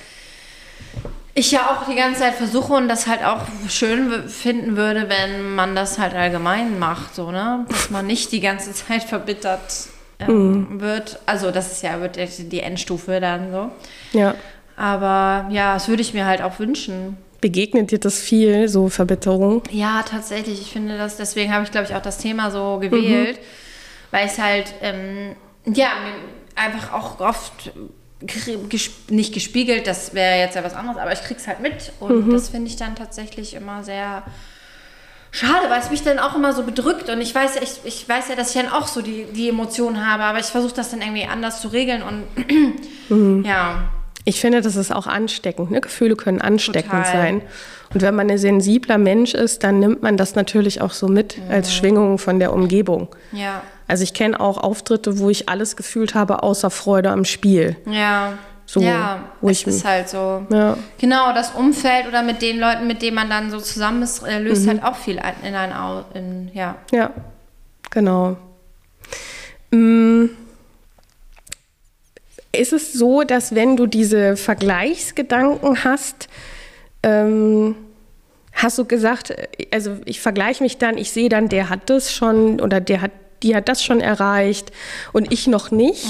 ich ja auch die ganze Zeit versuche und das halt auch schön finden würde, wenn man das halt allgemein macht, so, ne? Dass man nicht die ganze Zeit verbittert ähm, wird. Also, das ist ja wird ja die Endstufe dann so. Ja. Aber ja, das würde ich mir halt auch wünschen. Begegnet dir das viel, so Verbitterung? Ja, tatsächlich. Ich finde das, deswegen habe ich, glaube ich, auch das Thema so gewählt, weil es halt, ähm, ja, einfach auch oft nicht gespiegelt, das wäre jetzt ja was anderes, aber ich krieg's halt mit und das finde ich dann tatsächlich immer sehr schade, weil es mich dann auch immer so bedrückt und ich weiß ja, ich, ich weiß ja, dass ich dann auch so die, die Emotionen habe, aber ich versuche das dann irgendwie anders zu regeln und ja, Ich finde, das ist auch ansteckend. Ne? Gefühle können ansteckend Total. sein. Und wenn man ein sensibler Mensch ist, dann nimmt man das natürlich auch so mit als Schwingung von der Umgebung. ja, Also ich kenne auch Auftritte, wo ich alles gefühlt habe, außer Freude am Spiel. ja. So, ja, es ist halt so. Ja. Genau, das Umfeld oder mit den Leuten, mit denen man dann so zusammen ist, äh, löst Mhm. halt auch viel in ein Au in, ja. Ja, genau. Mm. Ist es so, dass wenn du diese Vergleichsgedanken hast, ähm, hast du gesagt, äh, also ich vergleiche mich dann, ich sehe dann, der hat das schon oder der hat, die hat das schon erreicht und ich noch nicht.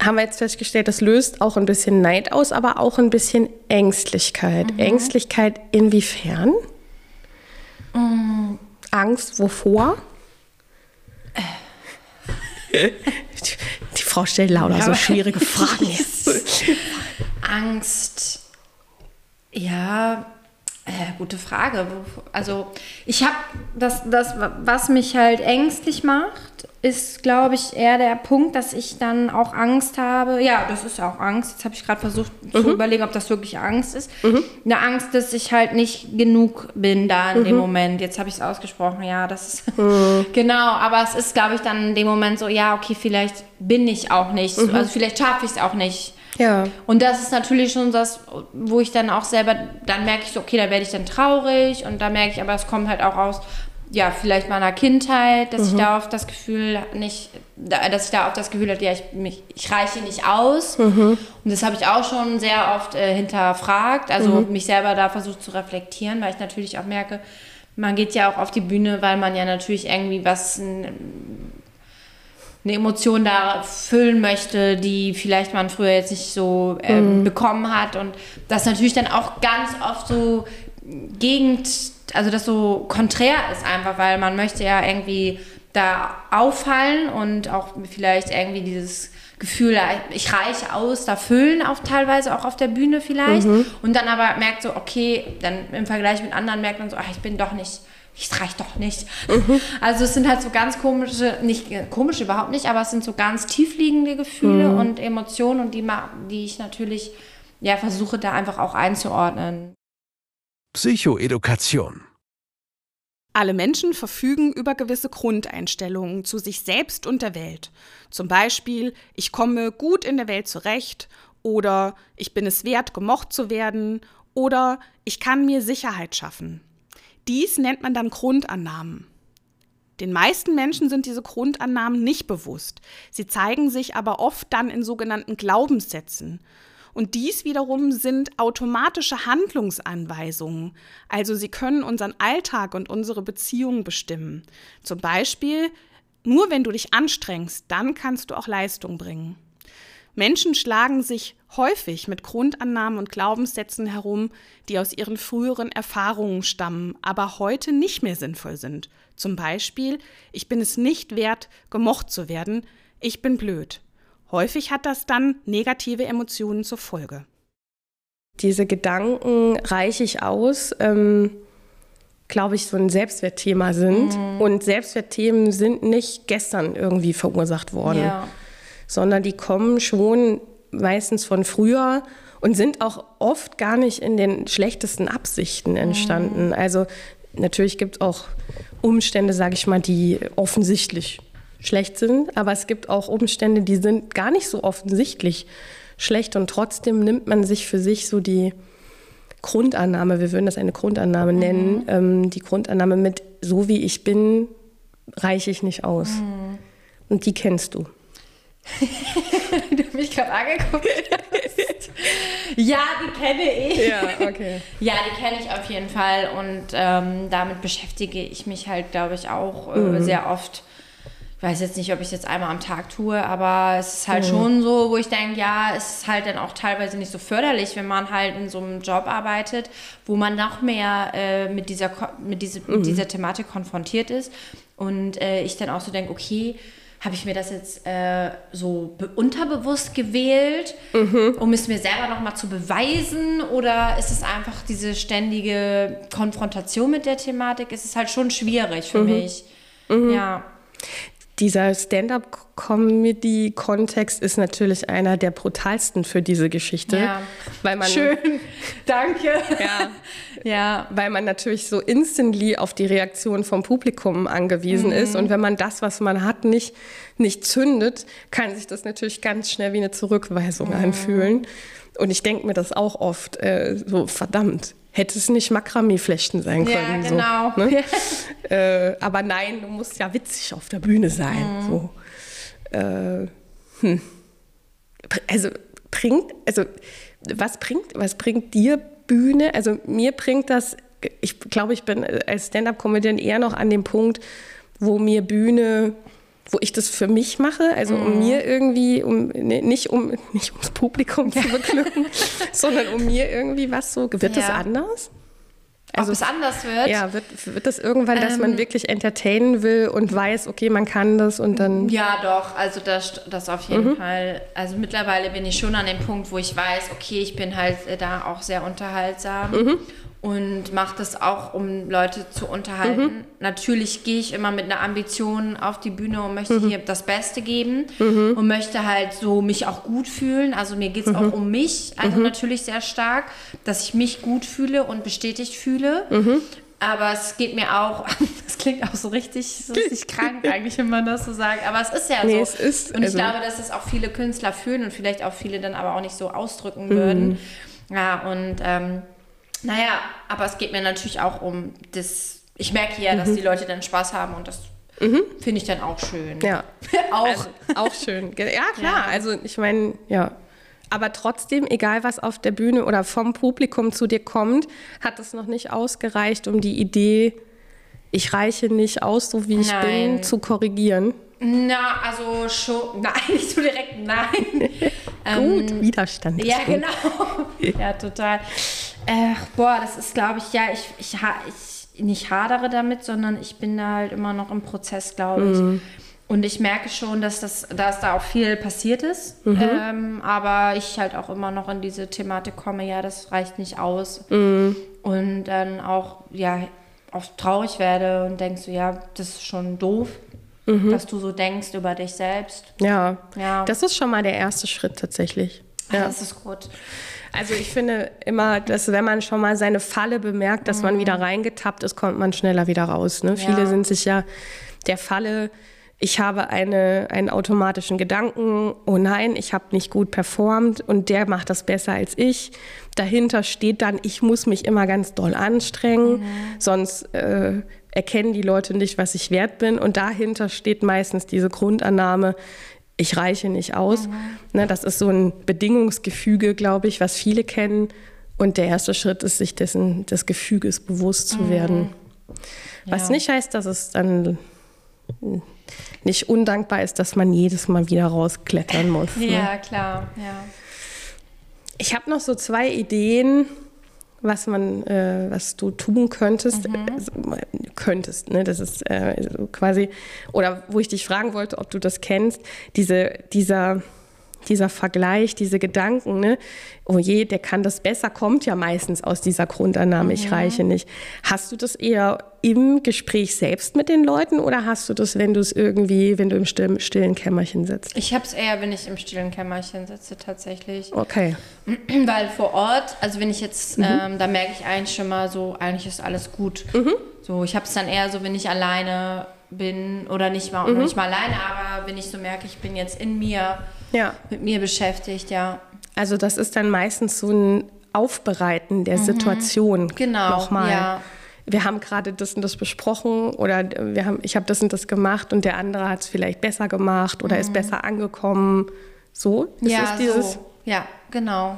haben wir jetzt festgestellt, das löst auch ein bisschen Neid aus, aber auch ein bisschen Ängstlichkeit. Mhm. Ängstlichkeit inwiefern? Mhm. Angst wovor? Äh. Die, die, Frau stellt lauter ja, so schwierige Fragen. Angst. Ja, äh, gute Frage. Also ich habe das, das, was mich halt ängstlich macht, ist, glaube ich, eher der Punkt, dass ich dann auch Angst habe. Ja, das ist auch Angst. Jetzt habe ich gerade versucht mhm. zu überlegen, ob das wirklich Angst ist. Mhm. Eine Angst, dass ich halt nicht genug bin da in mhm. dem Moment. Jetzt habe ich es ausgesprochen. Ja, das ist mhm. genau. Aber es ist, glaube ich, dann in dem Moment so, ja, okay, vielleicht bin ich auch nicht. Mhm. Also vielleicht schaffe ich es auch nicht. Ja. Und das ist natürlich schon das, wo ich dann auch selber, dann merke ich so, okay, da werde ich dann traurig und da merke ich, aber es kommt halt auch aus, ja, vielleicht meiner Kindheit, dass mhm. ich da auf das Gefühl nicht, dass ich da auf das Gefühl hatte, ja, ich, mich, ich reiche nicht aus. Mhm. Und das habe ich auch schon sehr oft äh, hinterfragt, also mhm. mich selber da versucht zu reflektieren, weil ich natürlich auch merke, man geht ja auch auf die Bühne, weil man ja natürlich irgendwie was, eine Emotion da füllen möchte, die vielleicht man früher jetzt nicht so äh, bekommen hat. Und das natürlich dann auch ganz oft so Gegend also das so konträr ist einfach, weil man möchte ja irgendwie da auffallen und auch vielleicht irgendwie dieses Gefühl, ich reiche aus, da füllen auch teilweise auch auf der Bühne vielleicht mhm. und dann aber merkt so, okay, dann im Vergleich mit anderen merkt man so, ach, ich bin doch nicht, ich reiche doch nicht. Mhm. Also es sind halt so ganz komische, nicht komisch überhaupt nicht, aber es sind so ganz tiefliegende Gefühle mhm. und Emotionen und die, die ich natürlich ja versuche da einfach auch einzuordnen. Psychoedukation. Alle Menschen verfügen über gewisse Grundeinstellungen zu sich selbst und der Welt. Zum Beispiel, ich komme gut in der Welt zurecht oder ich bin es wert, gemocht zu werden oder ich kann mir Sicherheit schaffen. Dies nennt man dann Grundannahmen. Den meisten Menschen sind diese Grundannahmen nicht bewusst. Sie zeigen sich aber oft dann in sogenannten Glaubenssätzen. Und dies wiederum sind automatische Handlungsanweisungen. Also sie können unseren Alltag und unsere Beziehungen bestimmen. Zum Beispiel, nur wenn du dich anstrengst, dann kannst du auch Leistung bringen. Menschen schlagen sich häufig mit Grundannahmen und Glaubenssätzen herum, die aus ihren früheren Erfahrungen stammen, aber heute nicht mehr sinnvoll sind. Zum Beispiel, ich bin es nicht wert, gemocht zu werden, ich bin blöd. Häufig hat das dann negative Emotionen zur Folge. Diese Gedanken reiche ich aus, ähm, glaube ich, so ein Selbstwertthema sind. Mhm. Und Selbstwertthemen sind nicht gestern irgendwie verursacht worden, ja. sondern die kommen schon meistens von früher und sind auch oft gar nicht in den schlechtesten Absichten entstanden. Mhm. Also natürlich gibt es auch Umstände, sage ich mal, die offensichtlich schlecht sind, aber es gibt auch Umstände, die sind gar nicht so offensichtlich schlecht und trotzdem nimmt man sich für sich so die Grundannahme, wir würden das eine Grundannahme mhm. nennen, ähm, die Grundannahme mit, so wie ich bin, reiche ich nicht aus. Mhm. Und die kennst du. du mich gerade angeguckt hast. ja, die kenne ich. Ja, okay. Ja, die kenne ich auf jeden Fall und ähm, damit beschäftige ich mich halt, glaube ich, auch äh, mhm. sehr oft ich weiß jetzt nicht, ob ich es jetzt einmal am Tag tue, aber es ist halt mhm. schon so, wo ich denke, ja, es ist halt dann auch teilweise nicht so förderlich, wenn man halt in so einem Job arbeitet, wo man noch mehr äh, mit, dieser, mit, diese, mhm. mit dieser Thematik konfrontiert ist. Und äh, ich dann auch so denke, okay, habe ich mir das jetzt äh, so unterbewusst gewählt, mhm. um es mir selber nochmal zu beweisen? Oder ist es einfach diese ständige Konfrontation mit der Thematik? Es ist halt schon schwierig für mhm. mich. Mhm. Ja dieser Stand-up-Comedy-Kontext ist natürlich einer der brutalsten für diese Geschichte. Ja. Weil man, Schön, danke. Ja, ja, weil man natürlich so instantly auf die Reaktion vom Publikum angewiesen mhm. ist. Und wenn man das, was man hat, nicht, nicht zündet, kann sich das natürlich ganz schnell wie eine Zurückweisung mhm. anfühlen. Und ich denke mir das auch oft, äh, so verdammt, hätte es nicht Makramee-Flechten sein können. Ja, genau. So, ne? äh, aber nein, du musst ja witzig auf der Bühne sein. Mhm. So. Äh, hm. Also bringt, also was bringt, was bringt dir Bühne? Also mir bringt das, ich glaube, ich bin als Stand-up-Comedian eher noch an dem Punkt, wo mir Bühne wo ich das für mich mache, also um Mhm. mir irgendwie, um ne, nicht um nicht ums Publikum zu beglücken, sondern um mir irgendwie was so. Wird das Ja. anders? Ob es anders wird? Ja, wird, wird das irgendwann, dass Ähm. man wirklich entertainen will und weiß, okay, man kann das und dann. Ja, doch, also das, das auf jeden Fall. Also mittlerweile bin ich schon an dem Punkt, wo ich weiß, okay, ich bin halt äh, da auch sehr unterhaltsam und mache das auch, um Leute zu unterhalten. Natürlich gehe ich immer mit einer Ambition auf die Bühne und möchte hier das Beste geben und möchte halt so mich auch gut fühlen. Also mir geht es auch um mich, also natürlich sehr stark, dass ich mich gut fühle und bestätigt fühle. Aber es geht mir auch, das klingt auch so richtig, so richtig krank eigentlich, wenn man das so sagt. Aber es ist ja Nee, so. es ist, und ich also- glaube, dass es auch viele Künstler fühlen und vielleicht auch viele dann aber auch nicht so ausdrücken würden. Ja, und ähm, naja, aber es geht mir natürlich auch um das. Ich merke ja, dass die Leute dann Spaß haben und das finde ich dann auch schön. Ja. auch. Also, auch schön. Ja, klar. Also ich meine, ja. Aber trotzdem, egal was auf der Bühne oder vom Publikum zu dir kommt, hat es noch nicht ausgereicht, um die Idee, ich reiche nicht aus, so wie ich Nein. bin, zu korrigieren. Na, also schon. Nein, nicht so direkt, nein. Gut, Widerstand. Ja, gut. genau. ja, total. Äh, boah, das ist, glaube ich, ja, ich, ich, ich nicht hadere damit, sondern ich bin da halt immer noch im Prozess, glaube ich. Und ich merke schon, dass, das, dass da auch viel passiert ist. Ähm, aber ich halt auch immer noch in diese Thematik komme, ja, das reicht nicht aus. Und dann auch, ja, oft traurig werde und denkst so, ja, das ist schon doof, dass du so denkst über dich selbst. Ja. Ja. das ist schon mal der erste Schritt tatsächlich. Ja. Ja. Das ist gut. Also ich finde immer, dass wenn man schon mal seine Falle bemerkt, dass man wieder reingetappt ist, kommt man schneller wieder raus. Ne? Viele sind sich ja der Falle, ich habe eine, einen automatischen Gedanken, oh nein, ich habe nicht gut performt und der macht das besser als ich. Dahinter steht dann, ich muss mich immer ganz doll anstrengen, sonst äh, erkennen die Leute nicht, was ich wert bin. Und dahinter steht meistens diese Grundannahme, ich reiche nicht aus. Ne, das ist so ein Bedingungsgefüge, glaube ich, was viele kennen. Und der erste Schritt ist, sich dessen, des Gefüges bewusst zu werden. Was Ja. nicht heißt, dass es dann nicht undankbar ist, dass man jedes Mal wieder rausklettern muss. Ne? Ja, klar, ja. Ich habe noch so zwei Ideen, was man, äh, was du tun könntest, Mhm. äh, könntest, ne? Das ist äh, quasi, oder wo ich dich fragen wollte, ob du das kennst, diese, dieser, dieser Vergleich, diese Gedanken, ne? Oh je, der kann das besser, kommt ja meistens aus dieser Grundannahme, ich reiche nicht. Hast du das eher im Gespräch selbst mit den Leuten oder hast du das, wenn du es irgendwie, wenn du im stillen, stillen Kämmerchen sitzt? Ich habe es eher, wenn ich im stillen Kämmerchen sitze, tatsächlich. Okay. Weil vor Ort, also wenn ich jetzt, ähm, da merke ich eigentlich schon mal so, eigentlich ist alles gut. So, ich habe es dann eher so, wenn ich alleine bin oder nicht mal, noch nicht mal alleine, aber wenn ich so merke, ich bin jetzt in mir, Ja. mit mir beschäftigt, ja. Also das ist dann meistens so ein Aufbereiten der Situation. Genau, Nochmal. ja. Wir haben gerade das und das besprochen oder wir haben, ich habe das und das gemacht und der andere hat es vielleicht besser gemacht oder ist besser angekommen. So, das Mhm. ja, ist dieses. so. Ja, genau.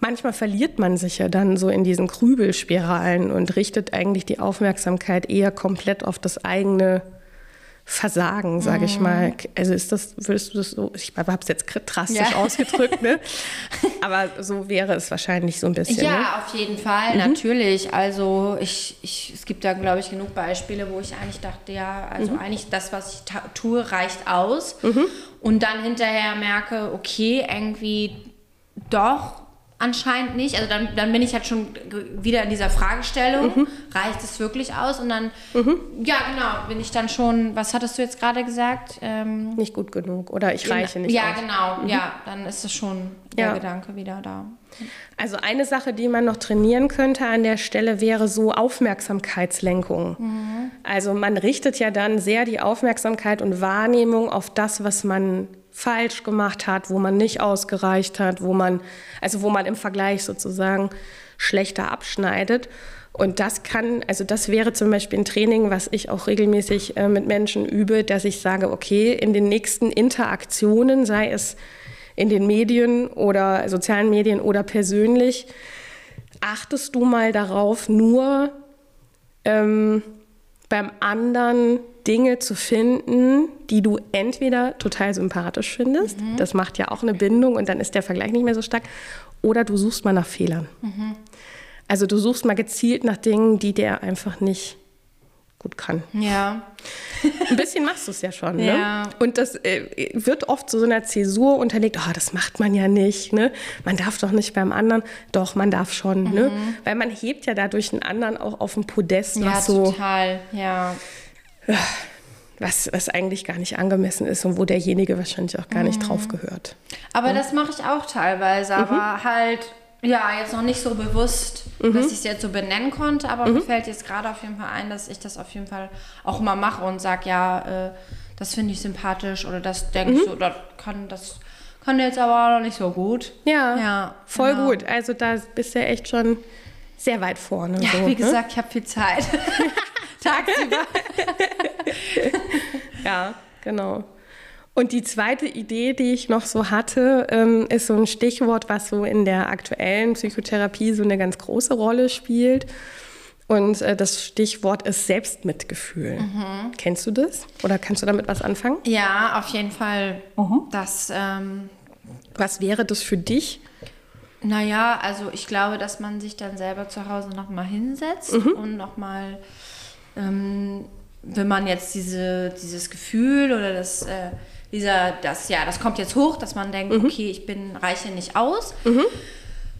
Manchmal verliert man sich ja dann so in diesen Grübelspiralen und richtet eigentlich die Aufmerksamkeit eher komplett auf das eigene Versagen, sage Mhm. ich mal. Also ist das, würdest du das so, ich habe es jetzt drastisch Ja. ausgedrückt, ne? Aber so wäre es wahrscheinlich so ein bisschen. Ja, Ne? auf jeden Fall, natürlich. Also ich, ich, es gibt da, glaube ich, genug Beispiele, wo ich eigentlich dachte, ja, also eigentlich das, was ich tue, reicht aus. Und dann hinterher merke, okay, irgendwie doch anscheinend nicht. Also dann, dann bin ich halt schon wieder in dieser Fragestellung, reicht es wirklich aus? Und dann, ja genau, bin ich dann schon, was hattest du jetzt gerade gesagt? Ähm, Nicht gut genug oder ich reiche nicht Ja, aus. genau, ja, dann ist es schon der Ja. Gedanke wieder da. Also eine Sache, die man noch trainieren könnte an der Stelle, wäre so Aufmerksamkeitslenkung. Also man richtet ja dann sehr die Aufmerksamkeit und Wahrnehmung auf das, was man falsch gemacht hat, wo man nicht ausgereicht hat, wo man, also wo man im Vergleich sozusagen schlechter abschneidet. Und das kann, also das wäre zum Beispiel ein Training, was ich auch regelmäßig äh, mit Menschen übe, dass ich sage, okay, in den nächsten Interaktionen, sei es in den Medien oder sozialen Medien oder persönlich, achtest du mal darauf, nur ähm, beim anderen Dinge zu finden, die du entweder total sympathisch findest, mhm. das macht ja auch eine Bindung und dann ist der Vergleich nicht mehr so stark, oder du suchst mal nach Fehlern. Mhm. Also du suchst mal gezielt nach Dingen, die der einfach nicht gut kann. Ja. Ein bisschen machst du es ja schon. Ne? Ja. Und das äh, wird oft so einer Zäsur unterlegt, oh, das macht man ja nicht. Ne? Man darf doch nicht beim anderen. Doch, man darf schon. Ne? Mhm. Ne? Weil man hebt ja dadurch einen anderen auch auf den Podest. Ja, so, total. Ja. Was, was eigentlich gar nicht angemessen ist und wo derjenige wahrscheinlich auch gar nicht mhm. drauf gehört. Aber ja. das mache ich auch teilweise, mhm. aber halt ja, jetzt noch nicht so bewusst, mhm. dass ich es jetzt so benennen konnte, aber mhm. mir fällt jetzt gerade auf jeden Fall ein, dass ich das auf jeden Fall auch mal mache und sage, ja, äh, das finde ich sympathisch oder das denke ich mhm. so, das kann das kann jetzt aber auch noch nicht so gut. Ja, ja voll genau. gut. Also da bist du ja echt schon sehr weit vorne. Ja, so, wie ne? gesagt, ich habe viel Zeit. Tagsüber. ja, genau. Und die zweite Idee, die ich noch so hatte, ähm, ist so ein Stichwort, was so in der aktuellen Psychotherapie so eine ganz große Rolle spielt. Und äh, das Stichwort ist Selbstmitgefühl. Mhm. Kennst du das? Oder kannst du damit was anfangen? Ja, auf jeden Fall. Mhm. Das, ähm, was wäre das für dich? Naja, also ich glaube, dass man sich dann selber zu Hause nochmal hinsetzt mhm. und nochmal, ähm, wenn man jetzt diese, dieses Gefühl oder das... Äh, dieser, das, ja, das kommt jetzt hoch, dass man denkt, mhm. okay, ich bin, reiche nicht aus. Mhm.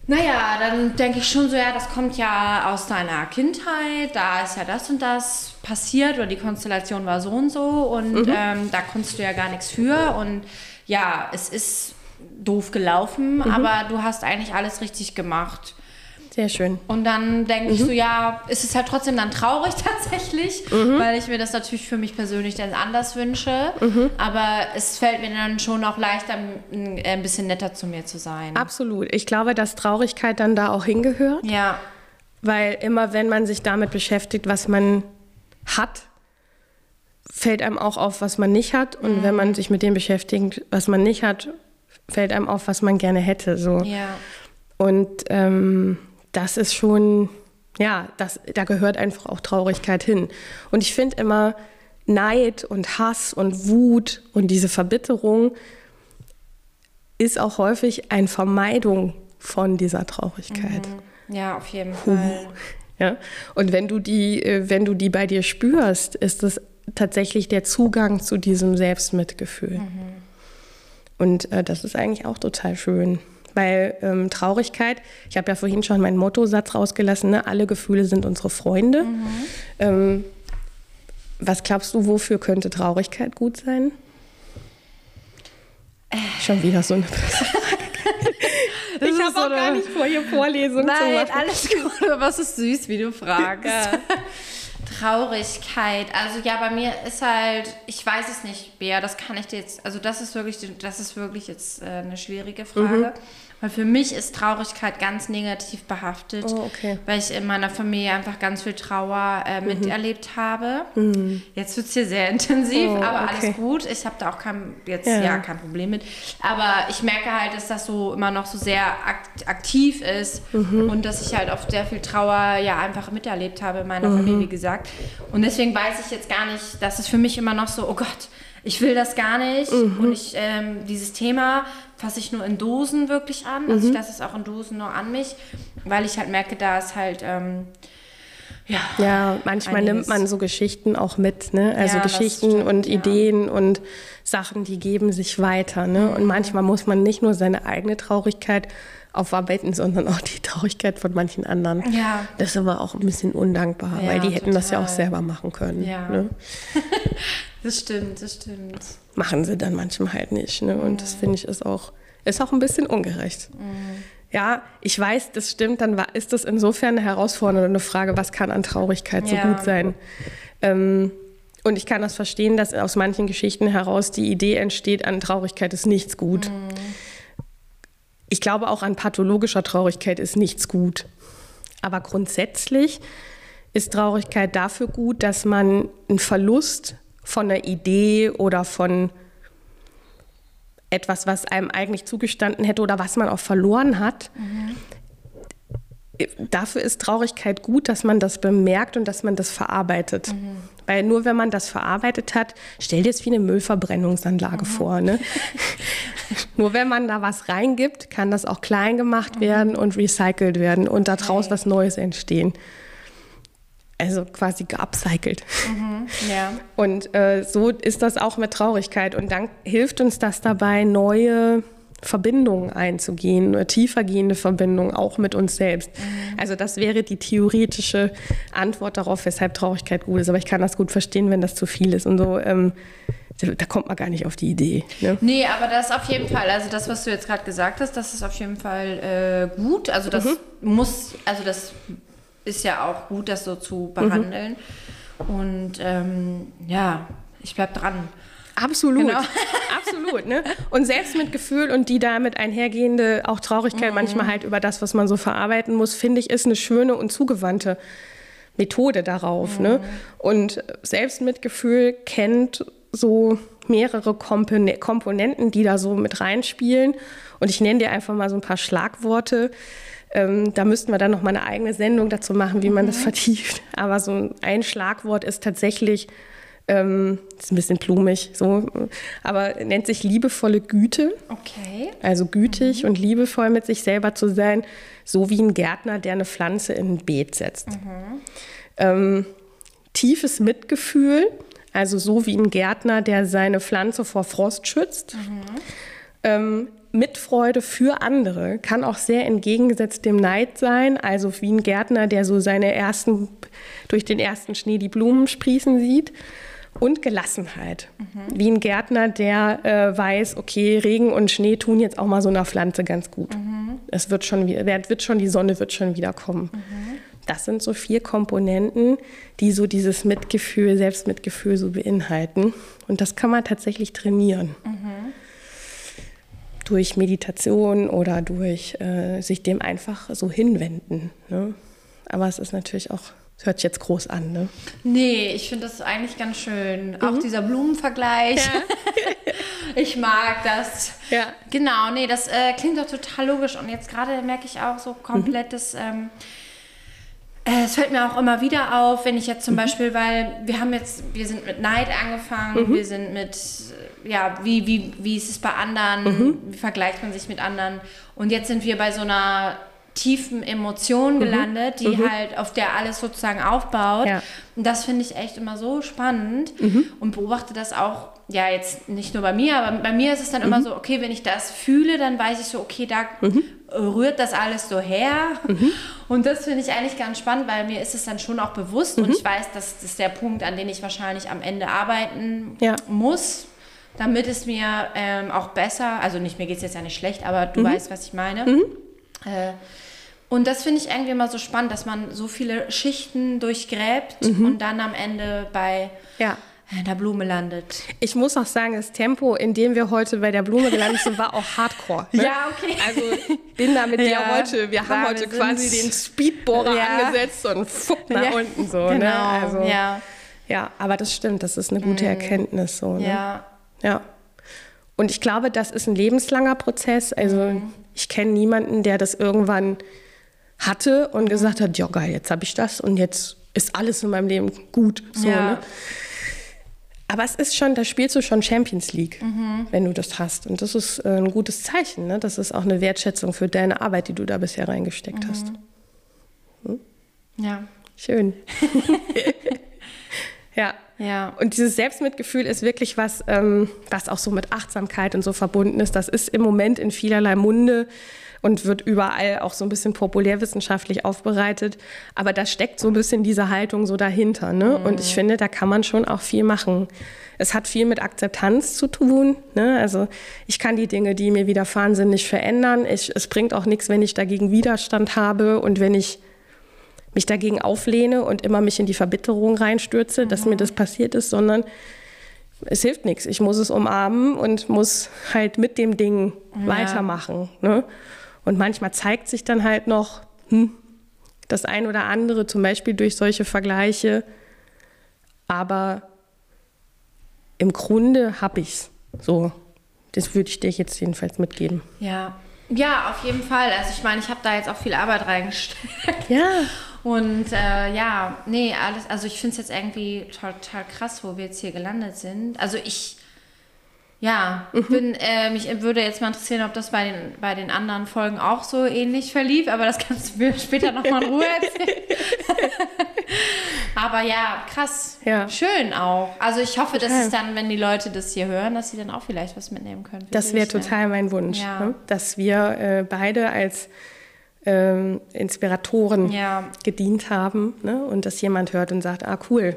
Naja, dann denke ich schon so, ja, das kommt ja aus deiner Kindheit, da ist ja das und das passiert oder die Konstellation war so und so und mhm. ähm, da konntest du ja gar nichts für und ja, es ist doof gelaufen, mhm. aber du hast eigentlich alles richtig gemacht. Sehr schön. Und dann denke mhm. ich so, ja, ist es halt trotzdem dann traurig tatsächlich, mhm. weil ich mir das natürlich für mich persönlich dann anders wünsche. Mhm. Aber es fällt mir dann schon auch leichter, ein bisschen netter zu mir zu sein. Absolut. Ich glaube, dass Traurigkeit dann da auch hingehört. Ja. Weil immer, wenn man sich damit beschäftigt, was man hat, fällt einem auch auf, was man nicht hat. Und wenn man sich mit dem beschäftigt, was man nicht hat, fällt einem auf, was man gerne hätte. So. Ja. Und ähm, das ist schon, ja, das, da gehört einfach auch Traurigkeit hin. Und ich finde immer, Neid und Hass und Wut und diese Verbitterung ist auch häufig eine Vermeidung von dieser Traurigkeit. Mhm. Ja, auf jeden Fall. Ja? Und wenn du die, äh, wenn du die bei dir spürst, ist es tatsächlich der Zugang zu diesem Selbstmitgefühl. Mhm. Und äh, das ist eigentlich auch total schön. Weil ähm, Traurigkeit, ich habe ja vorhin schon meinen Mottosatz rausgelassen, ne? alle Gefühle sind unsere Freunde. Mhm. Ähm, was glaubst du, wofür könnte Traurigkeit gut sein? Äh. Schon wieder so eine Frage. ich habe so auch gar nicht vor, hier Vorlesungen Nein, zu machen. alles gut, es ist süß, wie du fragst. Traurigkeit. Also ja, bei mir ist halt, ich weiß es nicht, Bea, das kann ich dir jetzt, also das ist wirklich, das ist wirklich jetzt äh, eine schwierige Frage. Mhm. Weil für mich ist Traurigkeit ganz negativ behaftet, oh, okay. weil ich in meiner Familie einfach ganz viel Trauer äh, mhm. miterlebt habe. Mhm. Jetzt wird es hier sehr intensiv, oh, aber okay. alles gut. Ich habe da auch kein, jetzt, ja. ja. kein Problem mit. Aber ich merke halt, dass das so immer noch so sehr akt aktiv ist mhm. und dass ich halt oft sehr viel Trauer ja einfach miterlebt habe in meiner Familie, wie gesagt. Und deswegen weiß ich jetzt gar nicht, dass es für mich immer noch so, oh Gott, ich will das gar nicht mhm. und ich ähm, dieses Thema fasse ich nur in Dosen wirklich an. Also mhm. ich lasse es auch in Dosen nur an mich, weil ich halt merke, da ist halt ähm, ja, ja, manchmal einiges. nimmt man so Geschichten auch mit, ne? Also ja, Geschichten stimmt, und ja. Ideen und Sachen, die geben sich weiter, ne? Und manchmal muss man nicht nur seine eigene Traurigkeit aufarbeiten, sondern auch die Traurigkeit von manchen anderen. Ja. Das ist aber auch ein bisschen undankbar, ja, weil die hätten total. das ja auch selber machen können. Ja. Ne? das stimmt, das stimmt. Machen sie dann manchmal halt nicht. Ne? Und mhm. das finde ich ist auch, ist auch ein bisschen ungerecht. Mhm. Ja, ich weiß, das stimmt, dann ist das insofern eine herausfordernde Frage, was kann an Traurigkeit so gut sein? Ähm, und ich kann das verstehen, dass aus manchen Geschichten heraus die Idee entsteht, an Traurigkeit ist nichts gut. Mhm. Ich glaube, auch an pathologischer Traurigkeit ist nichts gut. Aber grundsätzlich ist Traurigkeit dafür gut, dass man einen Verlust von einer Idee oder von etwas, was einem eigentlich zugestanden hätte oder was man auch verloren hat. Mhm. Dafür ist Traurigkeit gut, dass man das bemerkt und dass man das verarbeitet. Mhm. Weil nur wenn man das verarbeitet hat, stell dir es wie eine Müllverbrennungsanlage mhm. vor. Ne? nur wenn man da was reingibt, kann das auch klein gemacht mhm. werden und recycelt werden und daraus okay. was Neues entstehen. Also quasi geupcycelt. Mhm, ja. Und äh, so ist das auch mit Traurigkeit. Und dann hilft uns das dabei, neue Verbindungen einzugehen, eine tiefergehende Verbindung auch mit uns selbst. Mhm. Also das wäre die theoretische Antwort darauf, weshalb Traurigkeit gut ist. Aber ich kann das gut verstehen, wenn das zu viel ist und so. Ähm, da kommt man gar nicht auf die Idee. Ne? Nee, aber das auf jeden Fall, also das, was du jetzt gerade gesagt hast, das ist auf jeden Fall äh, gut. Also das mhm. muss, also das ist ja auch gut, das so zu behandeln. Mhm. Und ähm, ja, ich bleib dran. Absolut, genau. absolut. Ne? Und Selbstmitgefühl und die damit einhergehende auch Traurigkeit mhm. manchmal halt über das, was man so verarbeiten muss, finde ich, ist eine schöne und zugewandte Methode darauf. Ne? Mhm. Ne? Und Selbstmitgefühl kennt so mehrere Komponenten, die da so mit reinspielen. Und ich nenne dir einfach mal so ein paar Schlagworte. Ähm, da müssten wir dann noch mal eine eigene Sendung dazu machen, wie man mhm. das vertieft. Aber so ein Schlagwort ist tatsächlich ähm, ist ein bisschen blumig, so, aber nennt sich liebevolle Güte. Okay. Also gütig mhm. und liebevoll mit sich selber zu sein, so wie ein Gärtner, der eine Pflanze in ein Beet setzt. Mhm. Ähm, tiefes Mitgefühl, also so wie ein Gärtner, der seine Pflanze vor Frost schützt. Mhm. Ähm, Mitfreude für andere kann auch sehr entgegengesetzt dem Neid sein, also wie ein Gärtner, der so seine ersten, durch den ersten Schnee die Blumen sprießen sieht und Gelassenheit. Mhm. Wie ein Gärtner, der äh, weiß, okay, Regen und Schnee tun jetzt auch mal so einer Pflanze ganz gut. Mhm. Es wird schon, wird schon, die Sonne wird schon wieder kommen. Mhm. Das sind so vier Komponenten, die so dieses Mitgefühl, Selbstmitgefühl so beinhalten. Und das kann man tatsächlich trainieren. Durch Meditation oder durch äh, sich dem einfach so hinwenden. Ne? Aber es ist natürlich auch das hört sich jetzt groß an, ne? Nee, ich finde das eigentlich ganz schön. Mhm. Auch dieser Blumenvergleich. Ja. ich mag das. Ja. Genau, nee, das äh, klingt doch total logisch. Und jetzt gerade merke ich auch so komplettes. Mhm. Ähm, äh, es fällt mir auch immer wieder auf, wenn ich jetzt zum mhm. Beispiel, weil wir haben jetzt, wir sind mit Neid angefangen, mhm. wir sind mit, ja, wie, wie, wie ist es bei anderen, mhm. wie vergleicht man sich mit anderen? Und jetzt sind wir bei so einer tiefen Emotionen mhm. gelandet, die mhm. halt auf der alles sozusagen aufbaut. Ja. Und das finde ich echt immer so spannend mhm. und beobachte das auch, ja, jetzt nicht nur bei mir, aber bei mir ist es dann immer mhm. so, okay, wenn ich das fühle, dann weiß ich so, okay, da mhm. rührt das alles so her. Mhm. Und das finde ich eigentlich ganz spannend, weil mir ist es dann schon auch bewusst und ich weiß, dass das ist der Punkt, an den ich wahrscheinlich am Ende arbeiten ja. muss damit es mir ähm, auch besser, also nicht, mir geht es jetzt ja nicht schlecht, aber du weißt, was ich meine. Äh, und das finde ich irgendwie immer so spannend, dass man so viele Schichten durchgräbt mhm. und dann am Ende bei ja. der Blume landet. Ich muss auch sagen, das Tempo, in dem wir heute bei der Blume gelandet sind, war auch Hardcore. Ne? Ja, okay. Also bin da mit ja. dir heute, wir haben heute wir quasi den Speedbohrer ja. angesetzt und fuck nach unten so. Ne? Genau. Ne? Also, ja. ja, aber das stimmt, das ist eine gute mhm. Erkenntnis so. Ne? Ja. Ja. Und ich glaube, das ist ein lebenslanger Prozess. Also mhm. ich kenne niemanden, der das irgendwann hatte und gesagt hat, ja geil, jetzt habe ich das und jetzt ist alles in meinem Leben gut. So, ja. ne? Aber es ist schon, da spielst du schon Champions League, mhm. wenn du das hast. Und das ist äh, ein gutes Zeichen. Ne? Das ist auch eine Wertschätzung für deine Arbeit, die du da bisher reingesteckt mhm. hast. Hm? Ja. Schön. ja. Ja. Und dieses Selbstmitgefühl ist wirklich was, ähm, was auch so mit Achtsamkeit und so verbunden ist. Das ist im Moment in vielerlei Munde und wird überall auch so ein bisschen populärwissenschaftlich aufbereitet. Aber da steckt so ein bisschen diese Haltung so dahinter. Ne? Mhm. Und ich finde, da kann man schon auch viel machen. Es hat viel mit Akzeptanz zu tun. Ne? Also ich kann die Dinge, die mir widerfahren sind, nicht verändern. Ich, es bringt auch nichts, wenn ich dagegen Widerstand habe und wenn ich mich dagegen auflehne und immer mich in die Verbitterung reinstürze, mhm. dass mir mhm. das passiert ist, sondern es hilft nichts. Ich muss es umarmen und muss halt mit dem Ding ja. weitermachen. Ne? Und manchmal zeigt sich dann halt noch hm, das ein oder andere, zum Beispiel durch solche Vergleiche. Aber im Grunde habe ich es. So, das würde ich dir jetzt jedenfalls mitgeben. Ja. Ja, auf jeden Fall. Also ich meine, ich habe da jetzt auch viel Arbeit reingesteckt. Ja. Und äh, ja, nee, alles, also ich finde es jetzt irgendwie total krass, wo wir jetzt hier gelandet sind. Also ich, ja, mhm. bin, äh, mich würde jetzt mal interessieren, ob das bei den, bei den anderen Folgen auch so ähnlich verlief, aber das kannst du mir später nochmal in Ruhe erzählen. aber ja, krass. Ja. Schön auch. Also ich hoffe, total. dass es dann, wenn die Leute das hier hören, dass sie dann auch vielleicht was mitnehmen können. Das wäre total mein Wunsch, ja. ne? dass wir äh, beide als ähm, Inspiratoren ja. gedient haben ne? und dass jemand hört und sagt, ah cool,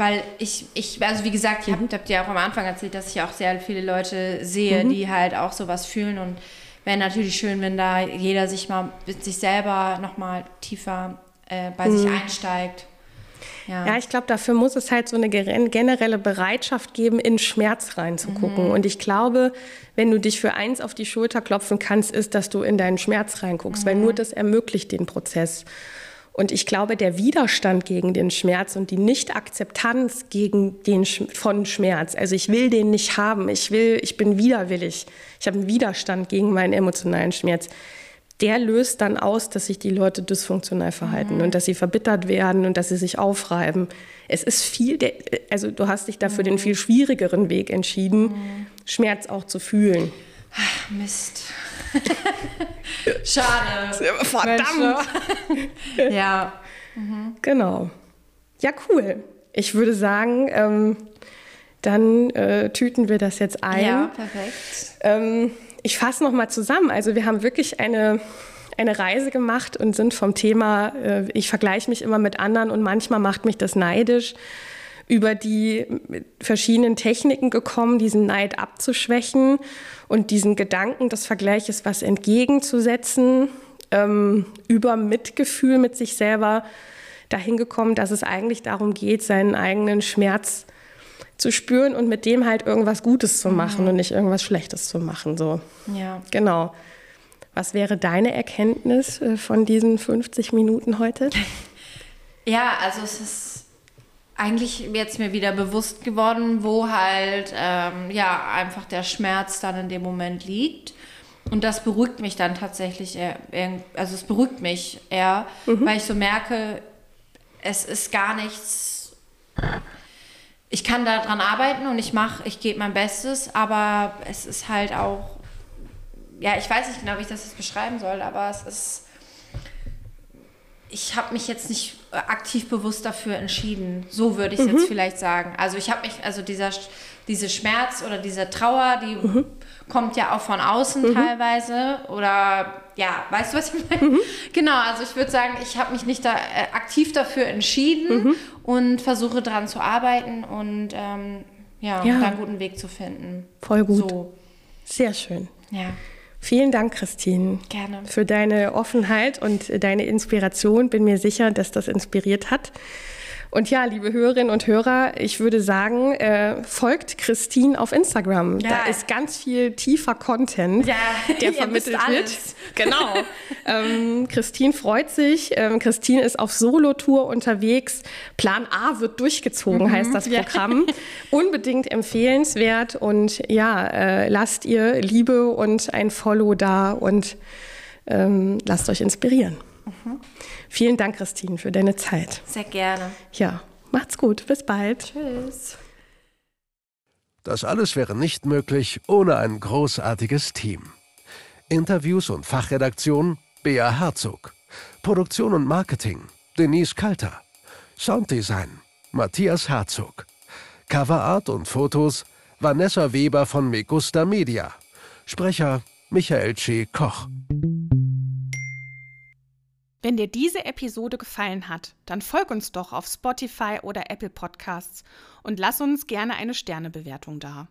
weil ich, ich also wie gesagt, ich habe hab dir auch am Anfang erzählt, dass ich auch sehr viele Leute sehe, mhm. die halt auch sowas fühlen und wäre natürlich schön, wenn da jeder sich mal mit sich selber nochmal tiefer äh, bei mhm. sich einsteigt. Ja. ja, ich glaube, dafür muss es halt so eine generelle Bereitschaft geben, in Schmerz reinzugucken. Mhm. Und ich glaube, wenn du dich für eins auf die Schulter klopfen kannst, ist, dass du in deinen Schmerz reinguckst, weil mhm. nur das ermöglicht den Prozess. Und ich glaube, der Widerstand gegen den Schmerz und die Nicht-Akzeptanz gegen den von Schmerz, also ich will den nicht haben, ich will, ich bin widerwillig, ich habe einen Widerstand gegen meinen emotionalen Schmerz, der löst dann aus, dass sich die Leute dysfunktional verhalten mhm. und dass sie verbittert werden und dass sie sich aufreiben. Es ist viel, also du hast dich dafür mhm. den viel schwierigeren Weg entschieden, mhm. Schmerz auch zu fühlen. Ach, Mist. Schade. Verdammt. ja. Mhm. Genau. Ja, cool. Ich würde sagen, ähm, dann äh, tüten wir das jetzt ein. Ja, perfekt. Ähm, ich fasse nochmal zusammen. Also wir haben wirklich eine, eine Reise gemacht und sind vom Thema, äh, ich vergleiche mich immer mit anderen und manchmal macht mich das neidisch, über die verschiedenen Techniken gekommen, diesen Neid abzuschwächen und diesen Gedanken des Vergleiches was entgegenzusetzen, ähm, über Mitgefühl mit sich selber dahin gekommen, dass es eigentlich darum geht, seinen eigenen Schmerz zu spüren und mit dem halt irgendwas Gutes zu machen mhm. und nicht irgendwas Schlechtes zu machen. So. Ja. Genau. Was wäre deine Erkenntnis äh, von diesen 50 Minuten heute? Ja, also es ist eigentlich jetzt mir wieder bewusst geworden, wo halt ähm, ja einfach der Schmerz dann in dem Moment liegt. Und das beruhigt mich dann tatsächlich, eher, also es beruhigt mich eher, mhm. weil ich so merke, es ist gar nichts. Ich kann daran arbeiten und ich mache, ich gebe mein Bestes, aber es ist halt auch, ja, ich weiß nicht genau, wie ich das jetzt beschreiben soll, aber es ist ich habe mich jetzt nicht äh, aktiv bewusst dafür entschieden. So würde ich es mhm. jetzt vielleicht sagen. Also ich habe mich, also dieser, diese Schmerz oder diese Trauer, die mhm. kommt ja auch von außen mhm. teilweise. Oder ja, weißt du, was ich meine? Mhm. Genau, also ich würde sagen, ich habe mich nicht da äh, aktiv dafür entschieden mhm. und versuche daran zu arbeiten und ähm, ja, ja. da einen guten Weg zu finden. Voll gut. So. Sehr schön. Ja. Vielen Dank, Christine. Gerne. Für deine Offenheit und deine Inspiration. Bin mir sicher, dass das inspiriert hat. Und ja, liebe Hörerinnen und Hörer, ich würde sagen, äh, folgt Christine auf Instagram. Ja. Da ist ganz viel tiefer Content, ja, der vermittelt wird. Genau. ähm, Christine freut sich. Ähm, Christine ist auf Solo-Tour unterwegs. Plan A wird durchgezogen, mhm, heißt das Programm. Ja. Unbedingt empfehlenswert. Und ja, äh, lasst ihr Liebe und ein Follow da und ähm, lasst euch inspirieren. Mhm. Vielen Dank, Christine, für deine Zeit. Sehr gerne. Ja, macht's gut. Bis bald. Tschüss. Das alles wäre nicht möglich ohne ein großartiges Team. Interviews und Fachredaktion Bea Herzog. Produktion und Marketing Denise Kalter. Sounddesign Matthias Herzog. Coverart und Fotos Vanessa Weber von Megusta Media. Sprecher Michael C. Koch. Wenn dir diese Episode gefallen hat, dann folg uns doch auf Spotify oder Apple Podcasts und lass uns gerne eine Sternebewertung da.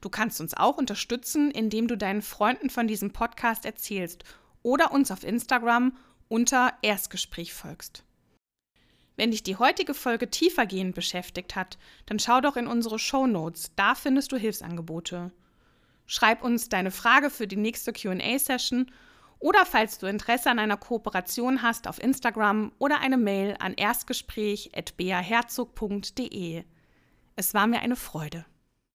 Du kannst uns auch unterstützen, indem du deinen Freunden von diesem Podcast erzählst oder uns auf Instagram unter Erstgespräch folgst. Wenn dich die heutige Folge tiefergehend beschäftigt hat, dann schau doch in unsere Show Notes, da findest du Hilfsangebote. Schreib uns deine Frage für die nächste QA-Session oder falls du Interesse an einer Kooperation hast auf Instagram oder eine Mail an erstgespräch.beaherzog.de. Es war mir eine Freude.